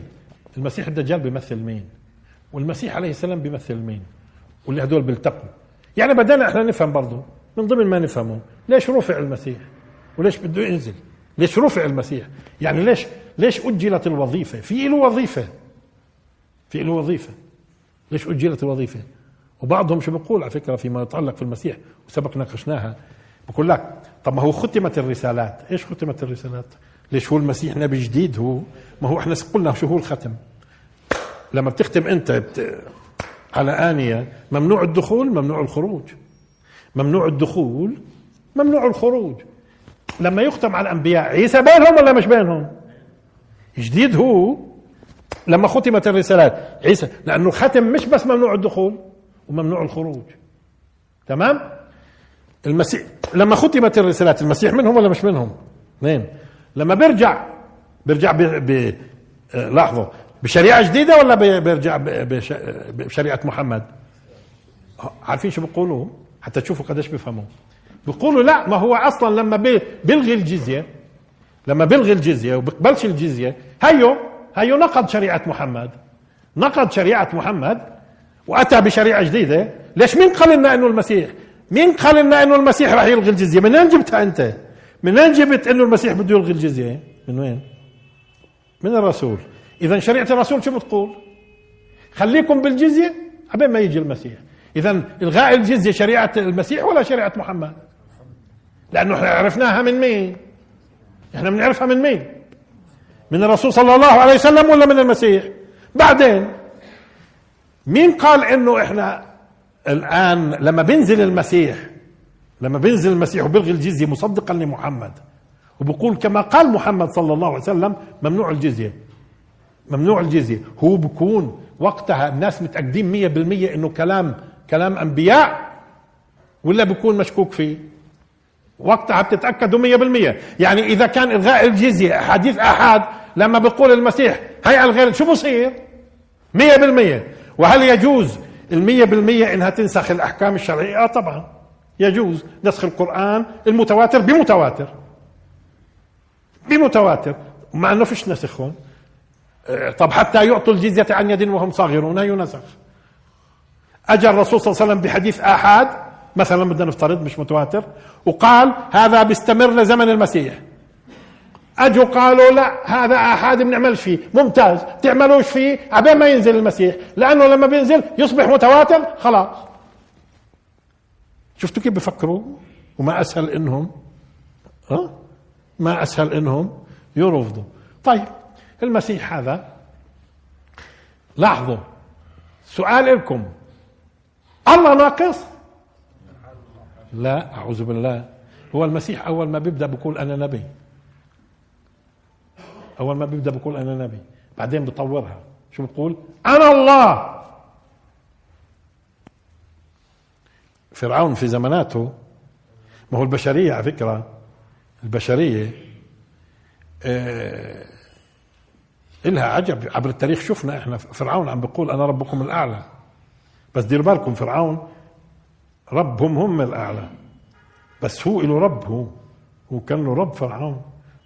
المسيح الدجال بيمثل مين؟ والمسيح عليه السلام بيمثل مين؟ واللي هدول بيلتقوا. يعني بدنا إحنا نفهم برضه من ضمن ما نفهمه ليش رفع المسيح؟ وليش بده ينزل؟ ليش رفع المسيح؟ يعني ليش ليش أجلت الوظيفة؟ في له وظيفة. في له وظيفة. ليش أجلت الوظيفة؟ وبعضهم شو بيقول؟ على فكرة فيما يتعلق في المسيح وسبق ناقشناها. بقول لك طب ما هو ختمت الرسالات. إيش ختمت الرسالات؟ ليش هو المسيح نبي جديد هو؟ ما هو إحنا قلنا شو هو الختم. لما بتختم أنت بت... على آنية ممنوع الدخول ممنوع الخروج. ممنوع الدخول ممنوع الخروج. لما يختم على الأنبياء عيسى بينهم ولا مش بينهم جديد هو. لما ختمت الرسالات عيسى لأنه ختم مش بس ممنوع الدخول وممنوع الخروج. تمام؟ المسيح لما ختمت الرسالات المسيح منهم ولا مش منهم؟ اثنين لما بيرجع بيرجع ب... لاحظوا بشريعة جديدة ولا بيرجع بش... بشريعة محمد؟ عارفين شو بيقولوا؟ حتى تشوفوا قديش بيفهموا. بيقولوا لا ما هو أصلا لما بيلغي الجزية لما بيلغي الجزية وبيقبلش الجزية هيو هيو نقض شريعة محمد. نقض شريعة محمد وأتى بشريعة جديدة. ليش مين قال لنا إنه المسيح؟ مين قال لنا إنه المسيح راح يلغي الجزية؟ من وين جبتها أنت؟ من وين جبت إنه المسيح بده يلغي الجزية؟ من وين؟ من الرسول. اذا شريعة الرسول شو بتقول؟ خليكم بالجزية عبين ما يجي المسيح. اذا إلغاء الجزية شريعة المسيح ولا شريعة محمد؟ لأنه إحنا عرفناها من مين؟ إحنا بنعرفها من مين؟ من الرسول صلى الله عليه وسلم ولا من المسيح؟ بعدين مين قال إنه إحنا الآن لما بينزل المسيح لما بينزل المسيح وبيلغي الجزية مصدقا لمحمد وبقول كما قال محمد صلى الله عليه وسلم ممنوع الجزية. ممنوع الجزية. هو بكون وقتها الناس متأكدين مية بالمية إنه كلام كلام أنبياء ولا بكون مشكوك فيه؟ وقتها بتتأكدوا مية بالمية. يعني إذا كان إلغاء الجزية حديث احاد لما بيقول المسيح هي الغير شو بصير؟ مية بالمية. وهل يجوز المية بالمية إنها تنسخ الأحكام الشرعية؟ آه طبعا. يجوز. نسخ القرآن المتواتر بمتواتر. بمتواتر. مع إنه فيش نسخ هون آه، طب حتى يعطوا الجزية عن يد وهم صاغرون ينسخ. اجى الرسول صلى الله عليه وسلم بحديث احاد مثلا بدنا نفترض مش متواتر وقال هذا بيستمر لزمن المسيح. أجوا قالوا لا هذا احاد بنعملش فيه. ممتاز. تعملوش فيه عبين ما ينزل المسيح. لأنه لما بينزل يصبح متواتر خلاص. شفتوا كيف بفكروا؟ وما أسهل إنهم ها؟ ما أسهل إنهم يرفضوا. طيب المسيح هذا لاحظوا سؤال لكم الله ناقص؟ لا أعوذ بالله. هو المسيح أول ما بيبدأ بيقول أنا نبي. أول ما بيبدأ بيقول أنا نبي. بعدين بطورها شو بقول أنا الله. فرعون في زماناته ما هو البشرية على فكرة. البشرية آه إلها عجب. عبر التاريخ شفنا إحنا فرعون عم بيقول أنا ربكم الأعلى. بس دير بالكم فرعون ربهم هم الأعلى. بس هو له رب هو. هو كان له رب فرعون.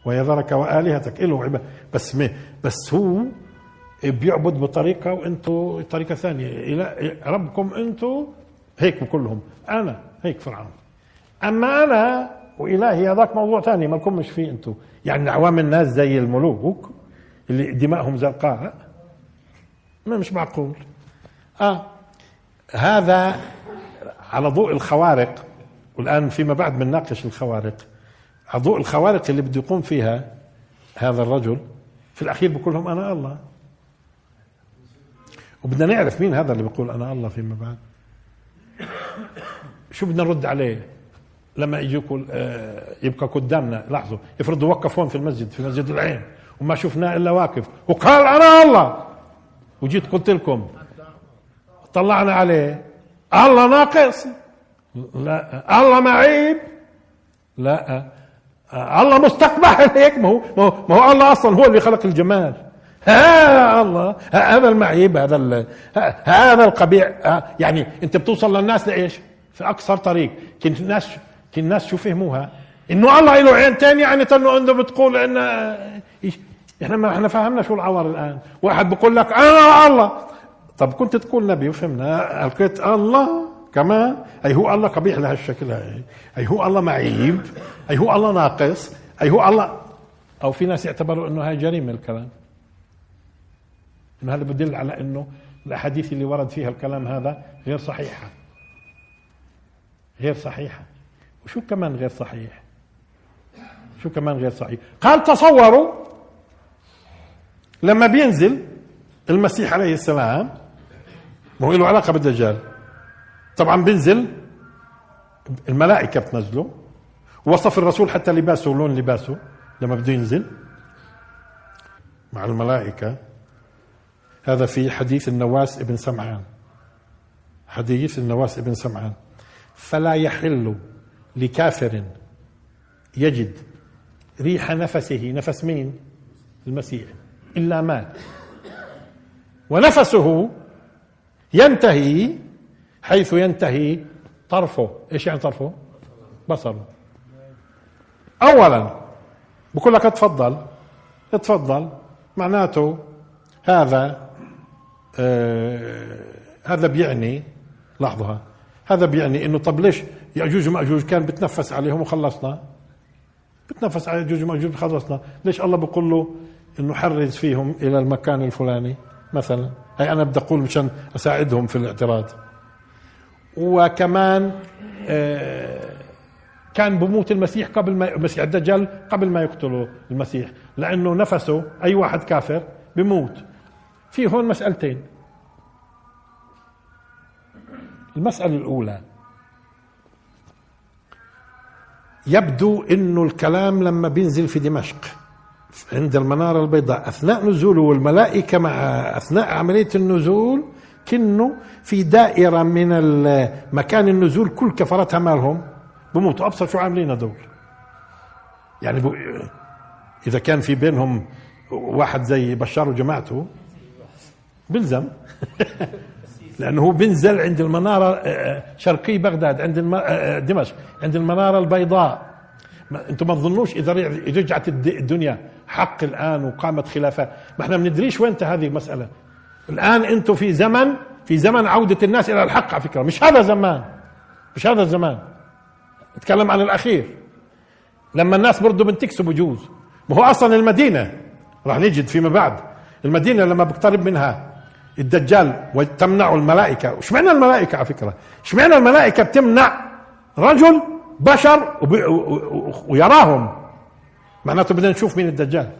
ويذرك وآلهتك. له عباد بس ما بس هو بيعبد بطريقة وأنتم طريقة ثانية. إلى ربكم أنتم هيك كلهم. أنا هيك فرعون. أما أنا وإلهي هذاك موضوع ثاني ما مش فيه أنتم يعني عوام الناس زي الملوك اللي دماءهم زرقاء. ما مش معقول. آه. هذا على ضوء الخوارق والآن فيما بعد بنناقش الخوارق. على ضوء الخوارق اللي بده يقوم فيها هذا الرجل في الأخير بقول لهم أنا الله. وبدنا نعرف مين هذا اللي بيقول أنا الله فيما بعد. شو بدنا نرد عليه؟ لما يجي آه، يبقى قدامنا. لاحظوا افرضوا وقف هون في المسجد في مسجد العين وما شفناه إلا واقف وقال أنا الله. وجيت قلت لكم طلعنا عليه. الله ناقص. لا. الله معيب لا. الله مستقبح هيك ما هو ما هو الله أصلا هو اللي خلق الجمال. ها الله. هذا المعيب هذا هذا القبيح. يعني أنت بتوصل للناس لإيش؟ في أقصر طريق. كنت الناس كنت الناس شو فهموها؟ إنه الله له عين ثانية يعني انه عنده بتقول ان إحنا ما إحنا فهمنا شو العور الآن. واحد بقول لك أنا الله. طب كنت تقول نبي وفهمنا القيت الله كمان أي هو الله قبيح لهالشكل هاي. أي هو الله معيب أي هو الله ناقص أي هو الله. أو في ناس يعتبروا إنه هاي جريمة الكلام. إنه هذا بدل على إنه الأحاديث اللي ورد فيها الكلام هذا غير صحيحة. غير صحيحة. وشو كمان غير صحيح؟ شو كمان غير صحيح؟ قال تصوروا لما بينزل المسيح عليه السلام ما هو له علاقة بالدجال. طبعا بينزل الملائكة بتنزله وصف الرسول حتى لباسه ولون لباسه لما بده ينزل مع الملائكة. هذا في حديث النواس ابن سمعان. حديث النواس ابن سمعان. فلا يحل لكافر يجد ريح نفسه. نفس مين؟ المسيح. إلا مات. ونفسه ينتهي حيث ينتهي طرفه. إيش يعني طرفه؟ بصره. اولا بقول لك اتفضل اتفضل. معناته هذا آه هذا بيعني لحظه هذا بيعني إنه طب ليش يأجوج ومأجوج كان بتنفس عليهم وخلصنا؟ بتنفس على يأجوج ومأجوج خلصنا ليش الله بيقول له إنه حرز فيهم إلى المكان الفلاني مثلا؟ هي أنا بدي أقول مشان أساعدهم في الاعتراض. وكمان آه كان بموت المسيح قبل ما المسيح الدجال قبل ما يقتله المسيح لأنه نفسه أي واحد كافر بموت. في هون مسألتين. المسألة الأولى يبدو إنه الكلام لما بينزل في دمشق عند المنارة البيضاء. أثناء نزوله والملائكة مع أثناء عملية النزول كنه في دائرة من مكان النزول كل كفرتها مالهم. بموتوا أبصر شو عاملين هذول. يعني بو إذا كان في بينهم واحد زي بشار وجماعته بلزم لأنه هو بنزل عند المنارة شرقي بغداد عند دمشق عند المنارة البيضاء. أنتم ما تظنوش إذا رجعت الدنيا حق الآن وقامت خلافات ما إحنا بندريش وين هذه المسألة. الآن أنتم في زمن في زمن عودة الناس إلى الحق على فكرة. مش هذا زمان. مش هذا الزمان اتكلم عن الأخير. لما الناس برضه بنتكسوا بجوز ما هو أصلا المدينة. راح نجد فيما بعد. المدينة لما بيقترب منها الدجال وتمنع الملائكة. وش معنى الملائكة على فكرة؟ إيش معنى الملائكة بتمنع رجل بشر ويراهم؟ معناته بدنا نشوف مين الدجال.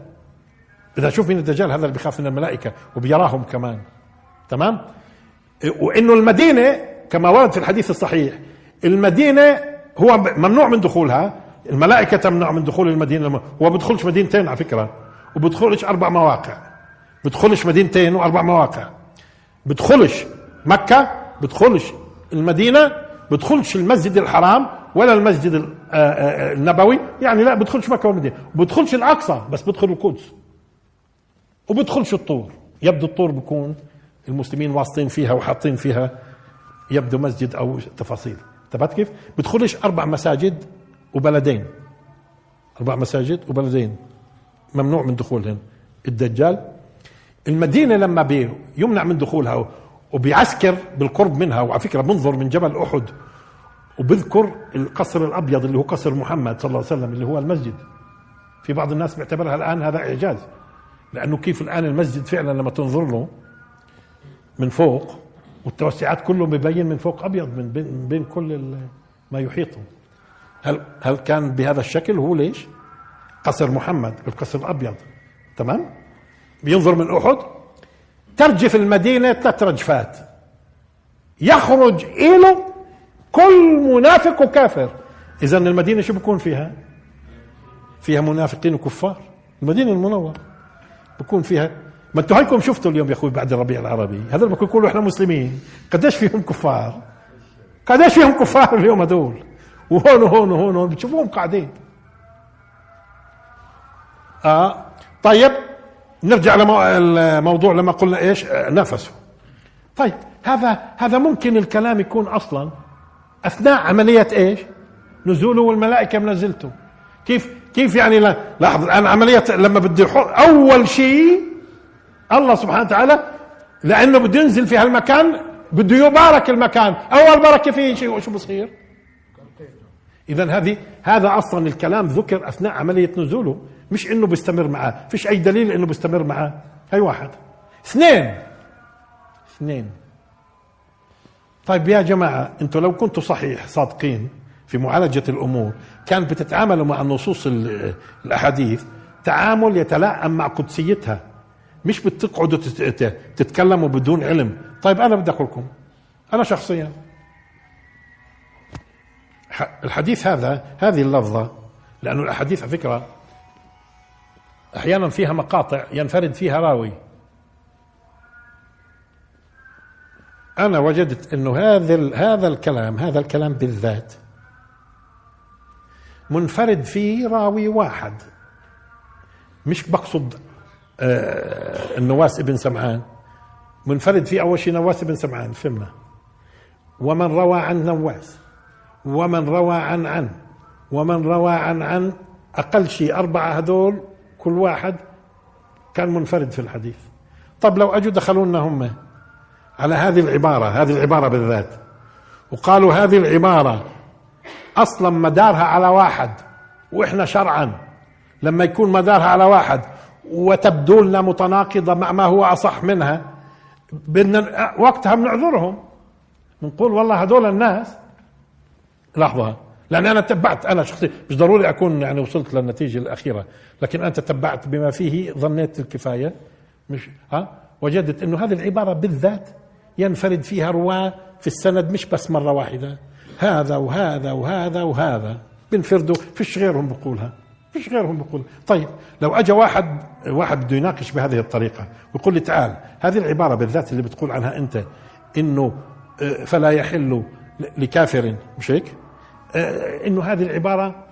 بدنا نشوف مين الدجال هذا اللي بيخاف من الملائكة وبيراهم كمان. تمام؟ وإنه المدينة كما ورد في الحديث الصحيح المدينة هو ممنوع من دخولها الملائكة تمنع من دخول المدينة. هو بدخلش مدينتين على فكرة وبدخلش أربع مواقع. بدخلش مدينتين وأربع مواقع. بدخلش مكة بدخلش المدينة بدخلش المسجد الحرام ولا المسجد النبوي يعني لا بدخلش مكة والمدينة. بدخلش الأقصى بس بدخل القدس. وبدخلش الطور. يبدو الطور بيكون المسلمين واصلين فيها وحاطين فيها يبدو مسجد أو تفاصيل. تبعت كيف؟ بدخلش أربع مساجد وبلدين. أربع مساجد وبلدين. ممنوع من دخولهن. الدجال. المدينة لما بي يمنع من دخولها وبيعسكر بالقرب منها وعلى فكرة بنظر من جبل أحد. وبذكر القصر الأبيض اللي هو قصر محمد صلى الله عليه وسلم اللي هو المسجد في بعض الناس بيعتبرها الآن هذا إعجاز لأنه كيف الآن المسجد فعلا لما تنظر له من فوق والتوسعات كله مبين من فوق أبيض من بين, من بين كل ما يحيطه هل هل كان بهذا الشكل هو ليش؟ قصر محمد القصر الأبيض تمام؟ بينظر من أحد ترجف المدينة ثلاث رجفات يخرج إله كل منافق وكافر اذا المدينة شو بكون فيها؟ فيها منافقين وكفار. المدينة المنورة بكون فيها. ما أنتم هيكم شفتوا اليوم يا أخوي بعد الربيع العربي؟ هذول بكون يقولوا إحنا مسلمين. قديش فيهم كفار؟ قديش فيهم كفار اليوم هذول؟ وهون وهون وهون وهون. بتشوفوهم قاعدين. آه. طيب نرجع للموضوع لما قلنا إيش؟ نفسه. طيب هذا هذا ممكن الكلام يكون أصلا أثناء عملية إيش؟ نزوله والملائكة منزلته كيف كيف يعني لا لاحظ الآن عملية لما بدي أول شيء الله سبحانه وتعالى لأنه بده ينزل في هالمكان بده يبارك المكان. أول بركة فيه شيء شو بصير؟ اذا هذه هذا أصلا الكلام ذكر أثناء عملية نزوله. مش إنه بيستمر معاه. فيش أي دليل إنه بيستمر معاه. هي واحد. اثنين. اثنين. طيب يا جماعة أنتم لو كنتوا صحيح صادقين في معالجة الأمور كانت بتتعامل مع النصوص ال- الأحاديث تعامل يتلائم مع قدسيتها. مش بتقعدوا تت- تت- تتكلموا بدون علم. طيب أنا بدي أقول لكم أنا شخصيا. الحديث هذا هذه اللفظة لأنه الأحاديث على فكرة أحيانا فيها مقاطع ينفرد فيها راوي. أنا وجدت إنه هذا هذا الكلام هذا الكلام بالذات منفرد فيه راوي واحد. مش بقصد آه، النواس ابن سمعان. منفرد فيه أول شيء نواس ابن سمعان فهمنا. ومن روى عن نواس ومن روى عن عن ومن روى عن عن أقل شيء أربعة هذول كل واحد كان منفرد في الحديث. طب لو أجوا دخلوا لنا هم على هذه العبارة هذه العبارة بالذات. وقالوا هذه العبارة أصلا مدارها على واحد وإحنا شرعا لما يكون مدارها على واحد وتبدو لنا متناقضة مع ما هو أصح منها بدنا وقتها بنعذرهم. بنقول والله هذول الناس لحظة لأن أنا تبعت أنا شخصيا مش ضروري أكون يعني وصلت للنتيجة الأخيرة لكن أنت تبعت بما فيه ظنيت الكفاية مش ها؟ وجدت إنه هذه العبارة بالذات ينفرد فيها رواة في السند مش بس مرة واحدة. هذا وهذا وهذا وهذا. بنفردوا فيش غيرهم بقولها. فيش غيرهم بقول. طيب لو اجى واحد واحد بده يناقش بهذه الطريقة ويقول لي تعال هذه العبارة بالذات اللي بتقول عنها أنت إنه آه، فلا يحل لكافر مش هيك؟ آه، إنه هذه العبارة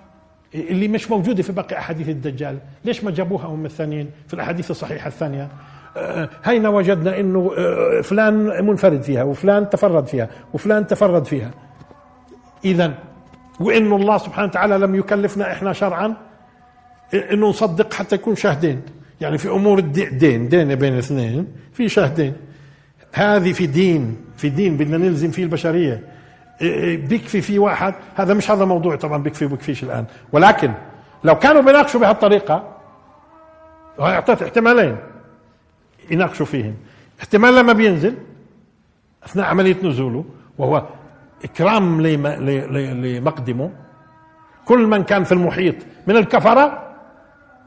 اللي مش موجودة في باقي أحاديث الدجال. ليش ما جابوها هم الثانيين في الأحاديث الصحيحة الثانية؟ آه، هينا وجدنا إنه آه، فلان منفرد فيها وفلان تفرد فيها وفلان تفرد فيها. اذا وإنه الله سبحانه وتعالى لم يكلفنا إحنا شرعا إنه نصدق حتى يكون شاهدين يعني في أمور الدين دين بين اثنين في شاهدين هذه في دين في دين بدنا نلزم فيه البشرية. إيه إيه بيكفي في واحد. هذا مش هذا موضوع طبعا بيكفي وبيكفيش الآن. ولكن لو كانوا بيناقشوا بهالطريقة أعطيت احتمالين. يناقشوا فيهم احتمال لما بينزل أثناء عملية نزوله وهو إكرام لمقدمه. كل من كان في المحيط من الكفرة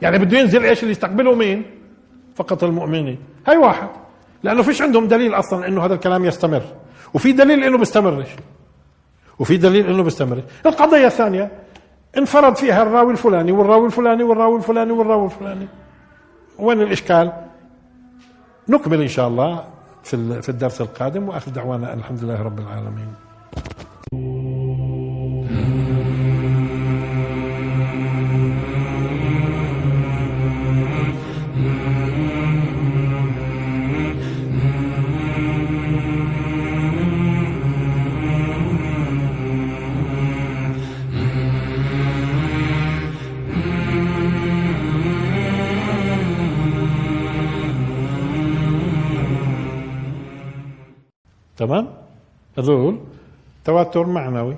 يعني بده ينزل إيش اللي يستقبله مين؟ فقط المؤمنين. هاي واحد. لأنه فيش عندهم دليل أصلا إنه هذا الكلام يستمر. وفي دليل إنه بيستمرش. وفي دليل إنه بيستمر القضية الثانية انفرد فيها الراوي الفلاني والراوي الفلاني والراوي الفلاني والراوي الفلاني. وين الإشكال؟ نكمل إن شاء الله في ال- في الدرس القادم وآخر دعوانا الحمد لله رب العالمين. تمام؟ هذول تواتر معنوي.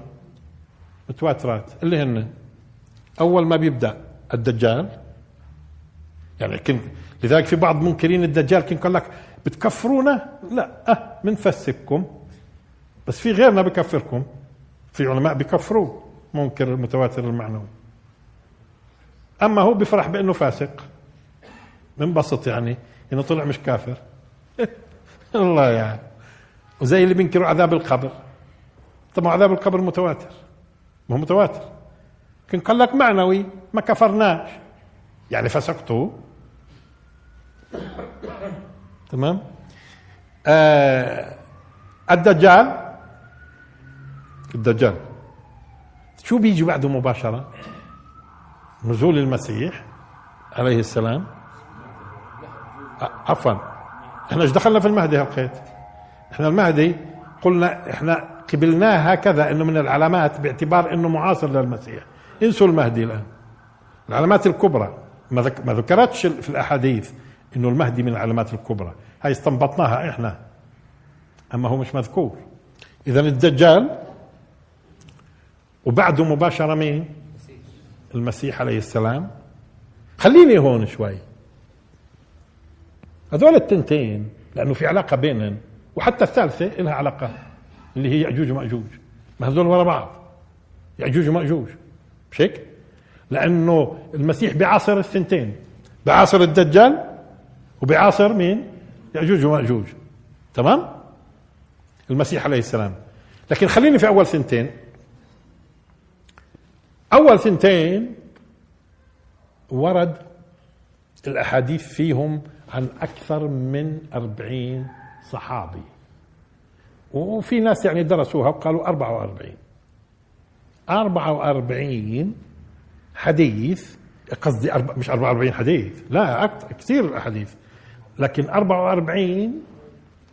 متواترات. اللي هن أول ما بيبدأ الدجال. يعني كن لذلك في بعض منكرين الدجال كان قال لك بتكفرونا؟ لا. أه بنفسكم بس في غيرنا بكفركم. في علماء بكفروه منكر المتواتر المعنوي. أما هو بيفرح بأنه فاسق. منبسط يعني إنه طلع مش كافر. الله يعني. وزي اللي بينكروا عذاب القبر. طبعا عذاب القبر متواتر. ما هو متواتر. لكن قال لك معنوي ما كفرناش. يعني فسقته تمام؟ آه الدجال. الدجال. شو بيجي بعده مباشرة؟ نزول المسيح عليه السلام. آه، عفوا. إحنا إيش دخلنا في المهدي هالقيت إحنا المهدي قلنا إحنا قبلناه هكذا إنه من العلامات باعتبار إنه معاصر للمسيح. انسوا المهدي الآن. العلامات الكبرى. ما, ذك... ما ذكرتش في الأحاديث إنه المهدي من العلامات الكبرى. هاي استنبطناها إحنا. أما هو مش مذكور. اذا الدجال وبعده مباشرة مين؟ المسيح عليه السلام. خليني هون شوي. هذول التنتين لأنه في علاقة بينهم. وحتى الثالثة لها علاقة اللي هي يأجوج ومأجوج. ما هذول ورا بعض. يأجوج ومأجوج. مش هيك؟ لأنه المسيح بعاصر الثنتين. بعاصر الدجال وبعاصر مين؟ يأجوج ومأجوج. تمام؟ المسيح عليه السلام. لكن خليني في أول ثنتين. أول ثنتين ورد الأحاديث فيهم عن أكثر من أربعين صحابي. وفي ناس يعني درسوها وقالوا 44 44 حديث قصدي مش 44 حديث لا أكثر كثير أحاديث. لكن 44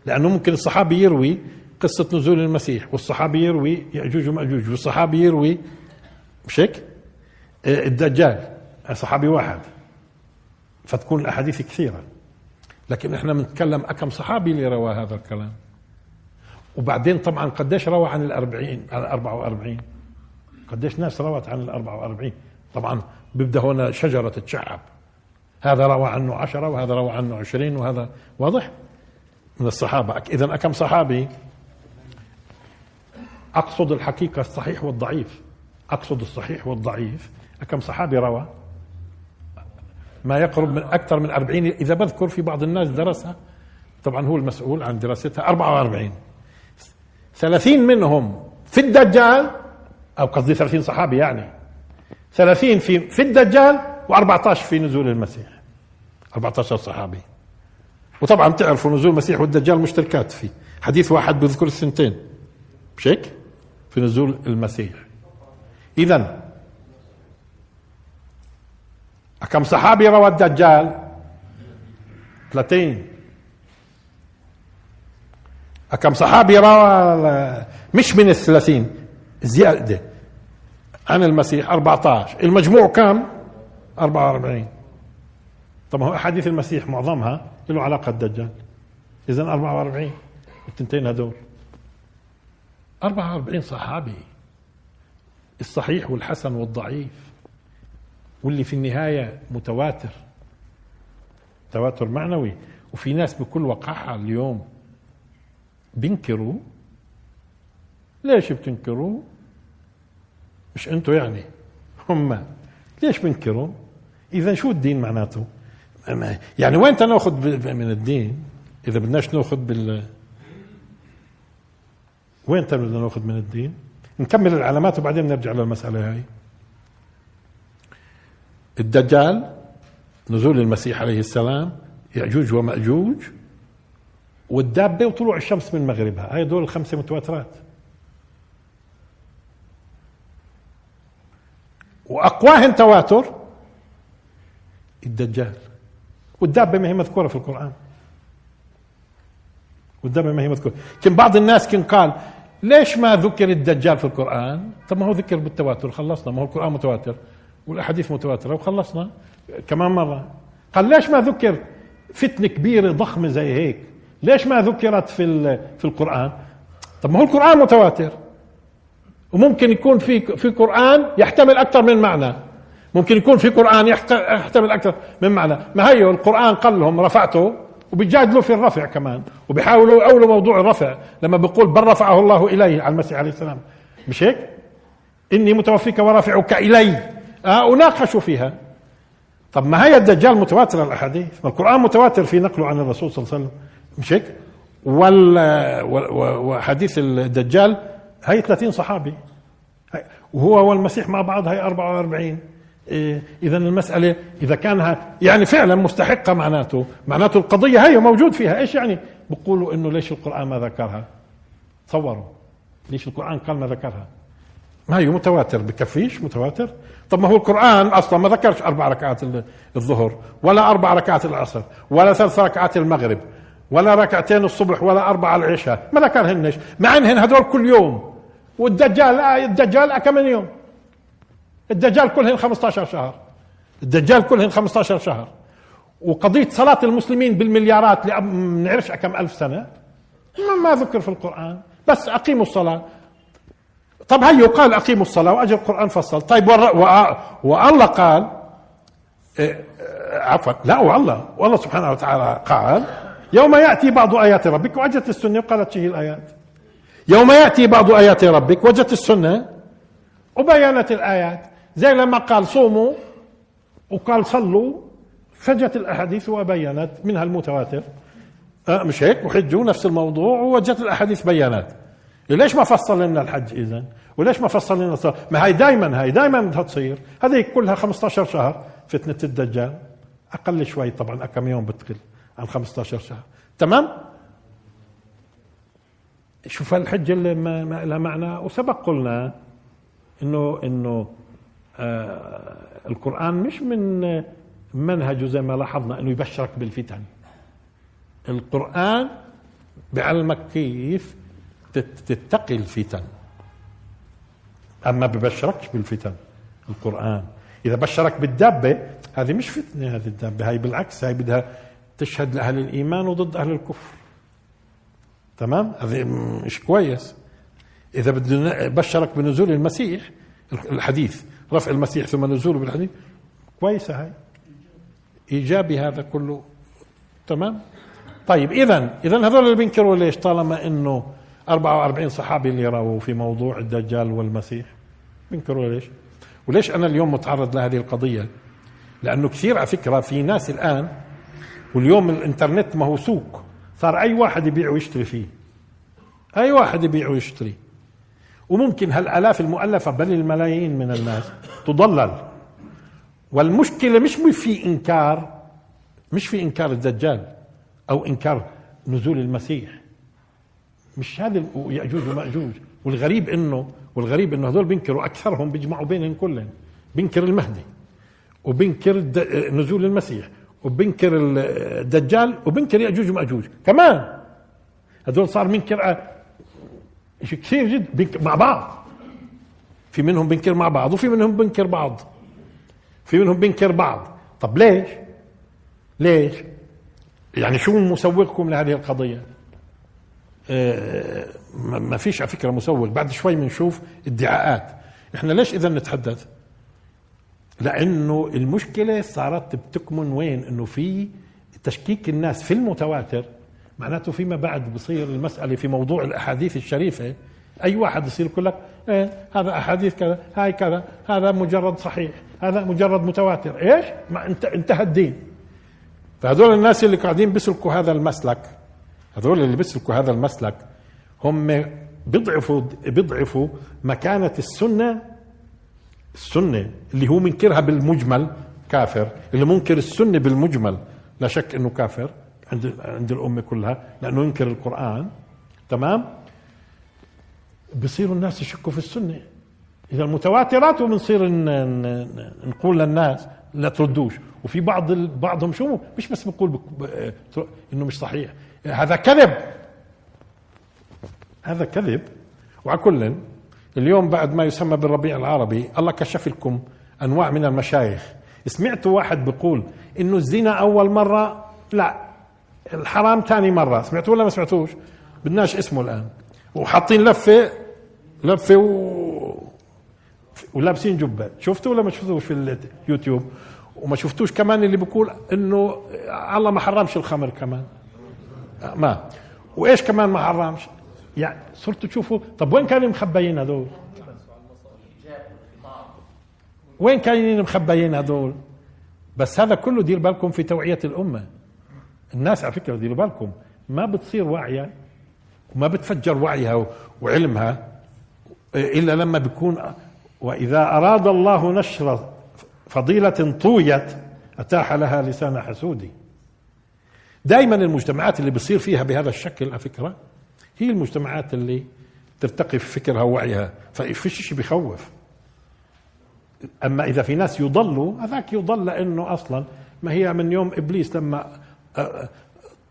لأنه ممكن الصحابي يروي قصة نزول المسيح والصحابي يروي يأجوج ومأجوج والصحابي يروي مش هيك؟ آه، الدجال صحابي واحد. فتكون الأحاديث كثيرة. لكن إحنا بنتكلم أكم صحابي اللي روى هذا الكلام. وبعدين طبعا قديش روى عن الأربعين عن الأربعة وأربعين؟ قديش ناس روت عن الأربعة وأربعين؟ طبعا بيبدأ هنا شجرة تتشعب هذا روى عنه عشرة وهذا روى عنه عشرين وهذا واضح؟ من الصحابة. إذا أكم صحابي؟ أقصد الحقيقة الصحيح والضعيف. أقصد الصحيح والضعيف. كم صحابي روى؟ ما يقرب من أكثر من أربعين إذا بذكر في بعض الناس درسها طبعا هو المسؤول عن دراستها 44 30 منهم في الدجال أو قصدي 30 صحابي يعني. 30 في في الدجال و14 في نزول المسيح. 14 صحابي. وطبعا تعرفوا نزول المسيح والدجال مشتركات فيه. حديث واحد بذكر السنتين. مش هيك؟ في نزول المسيح. اذا كم صحابي روى الدجال؟ 30 كم صحابي روى مش من الثلاثين زيادة. عن المسيح 14 المجموع كم؟ 44 طب هو أحاديث المسيح معظمها له علاقة الدجال إذا 44 التنتين هدول 44 صحابي. الصحيح والحسن والضعيف. واللي في النهاية متواتر تواتر معنوي. وفي ناس بكل وقاحة اليوم بينكروا. ليش بتنكروا؟ مش أنتوا يعني هم. ليش بينكروا؟ إذا شو الدين معناته؟ يعني وين ناخذ من الدين؟ إذا بدناش ناخذ بال وين بدنا ناخذ من الدين؟ نكمل العلامات وبعدين نرجع للمسألة هاي. الدجال نزول المسيح عليه السلام يأجوج ومأجوج والدابة وطلوع الشمس من مغربها. هاي دول الخمسة متواترات. وأقواهن تواتر الدجال. والدابة ما هي مذكورة في القرآن. والدابة ما هي مذكورة. كان بعض الناس كان قال ليش ما ذكر الدجال في القرآن؟ طب ما هو ذكر بالتواتر خلصنا ما هو القرآن متواتر. والأحاديث متواترة وخلصنا. كمان مرة. قال ليش ما ذكر فتنة كبيرة ضخمة زي هيك؟ ليش ما ذكرت في في القرآن؟ طب ما هو القرآن متواتر. وممكن يكون في في قرآن يحتمل أكثر من معنى. ممكن يكون في قرآن يحتمل أكثر من معنى. ما هي؟ القرآن قال لهم رفعته وبيجادلوا في الرفع كمان. وبيحاولوا يقولوا موضوع الرفع. لما بيقول بل رفعه الله إليه على المسيح عليه السلام. مش هيك؟ إني متوفيك ورافعك إلي. وناقشوا فيها. طب ما هي الدجال متواتر الأحاديث؟ ما القرآن متواتر في نقله عن الرسول صلى الله عليه وسلم. مش هيك؟ وحديث الدجال هي 30 صحابي. وهو والمسيح مع بعض هي 44 إيه اذا المسألة إذا كانها يعني فعلا مستحقة معناته. معناته القضية هي موجود فيها. إيش يعني؟ بقولوا إنه ليش القرآن ما ذكرها؟ تصوروا. ليش القرآن قال ما ذكرها؟ ما هي متواتر. بكفيش متواتر؟ طب ما هو القرآن أصلا ما ذكرش أربع ركعات الظهر ولا أربع ركعات العصر ولا ثلاث ركعات المغرب ولا ركعتين الصبح ولا أربع العشاء ما ذكرهنش مع إنهن هدول كل يوم والدجال الدجال كم من يوم؟ الدجال كلهن 15 شهر الدجال كلهن 15 شهر وقضية صلاة المسلمين بالمليارات ما نعرفش كم ألف سنة؟ ما ذكر في القرآن بس أقيموا الصلاة. طب هي يقال أقيموا الصلاة وأجل القرآن فصل طيب والله قال إيه، عفوا لا والله والله سبحانه وتعالى قال يوم يأتي بعض آيات ربك وجدت السنة وقالت شيء الآيات. يوم يأتي بعض آيات ربك وجدت السنة وبينت الآيات. زي لما قال صوموا وقال صلوا فجت الأحاديث وبينت منها المتواتر. أه مش هيك؟ وحجوا نفس الموضوع وجت الأحاديث بيانات. ليش ما فصل لنا الحج إذا وليش ما فصل لنا ما هي دائما هي دائما بدها تصير. هذه كلها 15 شهر فتنة الدجال. أقل شوي طبعا كم يوم بتقل عن 15 شهر. تمام؟ شوف الحجة اللي ما, ما لها معنى. وسبق قلنا إنه إنه آه القرآن مش من منهجه زي ما لاحظنا إنه يبشرك بالفتن. القرآن بعلمك كيف تتقي الفتن. أما ببشركش بالفتن القرآن. إذا بشرك بالدابة هذه مش فتنة هذه الدابة. هاي بالعكس هاي بدها تشهد لأهل الإيمان وضد أهل الكفر. تمام؟ هذا مش كويس. إذا بده بشرك بنزول المسيح الحديث رفع المسيح ثم نزوله بالحديث كويسة هاي. إيجابي هذا كله. تمام؟ طيب إذا إذا هذول اللي بينكروا ليش؟ طالما إنه 44 صحابي اللي رووا في موضوع الدجال والمسيح. بينكروا ليش؟ وليش أنا اليوم متعرض لهذه القضية؟ لأنه كثير على فكرة في ناس الآن واليوم الإنترنت ما هو سوق صار أي واحد يبيع ويشتري فيه. أي واحد يبيع ويشتري. وممكن هالآلاف المؤلفة بل الملايين من الناس تضلل. والمشكلة مش في إنكار مش في إنكار الدجال أو إنكار نزول المسيح. مش هذا يأجوج ومأجوج. والغريب انه والغريب إنه هذول بينكروا أكثرهم بيجمعوا بينهم كلهم. بينكر المهدي وبينكر نزول المسيح وبنكر الدجال وبنكر يأجوج ومأجوج. كمان! هذول صار منكر شيء كثير جدا مع بعض. في منهم بنكر مع بعض وفي منهم بنكر بعض. في منهم بنكر بعض. طب ليش؟ ليش؟ يعني شو مسوقكم لهذه القضية؟ آه ما فيش على فكرة مسوق بعد شوي بنشوف ادعاءات. إحنا ليش اذا نتحدث؟ لأنه المشكلة صارت بتكمن وين؟ إنه في تشكيك الناس في المتواتر. معناته فيما بعد بصير المسألة في موضوع الأحاديث الشريفة. أي واحد يصير يقول لك إيه هذا أحاديث كذا هاي كذا هذا مجرد صحيح هذا مجرد متواتر. إيش؟ ما انت انتهى الدين. فهذول الناس اللي قاعدين بيسلكوا هذا المسلك هذول اللي بيسلكوا هذا المسلك هم بيضعفوا بيضعفوا مكانة السنة. السنة اللي هو منكرها بالمجمل كافر. اللي منكر السنة بالمجمل. لا شك إنه كافر عند عند الأمة كلها لأنه ينكر القرآن. تمام؟ بصيروا الناس يشكوا في السنة. إذا المتواترات وبنصير نقول للناس لا تردوش. وفي بعض بعضهم شو مش بس بقول إنه مش صحيح. هذا كذب. هذا كذب. وعلى كل اليوم بعد ما يسمى بالربيع العربي الله كشف لكم أنواع من المشايخ. سمعتوا واحد بيقول إنه الزنا أول مرة؟ لا الحرام ثاني مرة. سمعتوا ولا ما سمعتوش؟ بدناش اسمه الآن. وحاطين لفة لفة و... ولابسين جبة. شفتوا ولا ما شفتوش في اليوتيوب؟ وما شفتوش كمان اللي بيقول إنه الله ما حرمش الخمر كمان. ما. وإيش كمان ما حرمش يعني صرتوا تشوفوا طب وين كانوا مخبيين هذول؟ وين كانوا مخبيين هذول؟ بس هذا كله دير بالكم في توعية الأمة. الناس على فكرة ديروا بالكم. ما بتصير واعية وما بتفجر وعيها وعلمها إلا لما بيكون وإذا أراد الله نشر فضيلة طويت أتاح لها لسان حسودي. دائما المجتمعات اللي بصير فيها بهذا الشكل على فكرة هي المجتمعات اللي ترتقي في فكرها ووعيها. فيش شيء بخوف. أما إذا في ناس يضلوا هذاك يضل لأنه أصلا ما هي من يوم إبليس لما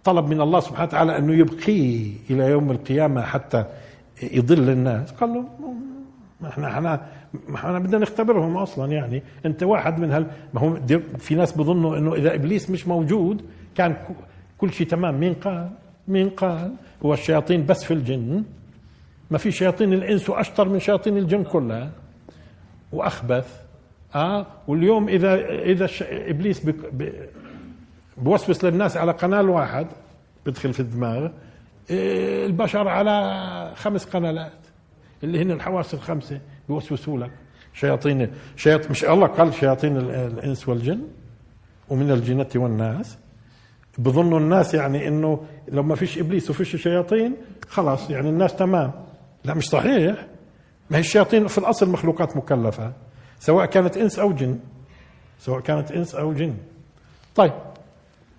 طلب من الله سبحانه وتعالى أنه يبقيه إلى يوم القيامة حتى يضل الناس. قال له ما إحنا إحنا إحنا بدنا نختبرهم أصلا يعني. أنت واحد من هال ما هو في ناس بظنوا أنه إذا إبليس مش موجود كان كل شيء تمام. مين قال؟ مين قال؟ هو الشياطين بس في الجن. ما في شياطين الإنس واشطر من شياطين الجن كلها. وأخبث. آه واليوم إذا إذا إبليس بوسوس للناس على قناة واحد بدخل في الدماغ البشر على خمس قنالات اللي هن الحواس الخمسة بيوسوسوا لك. شياطين شياط مش الله قال شياطين ال- الإنس والجن ومن الجنة والناس. بظنوا الناس يعني إنه لو ما فيش إبليس وفيش شياطين خلاص يعني الناس تمام. لا مش صحيح. ما هي الشياطين في الأصل مخلوقات مكلفة سواء كانت إنس أو جن. سواء كانت إنس أو جن. طيب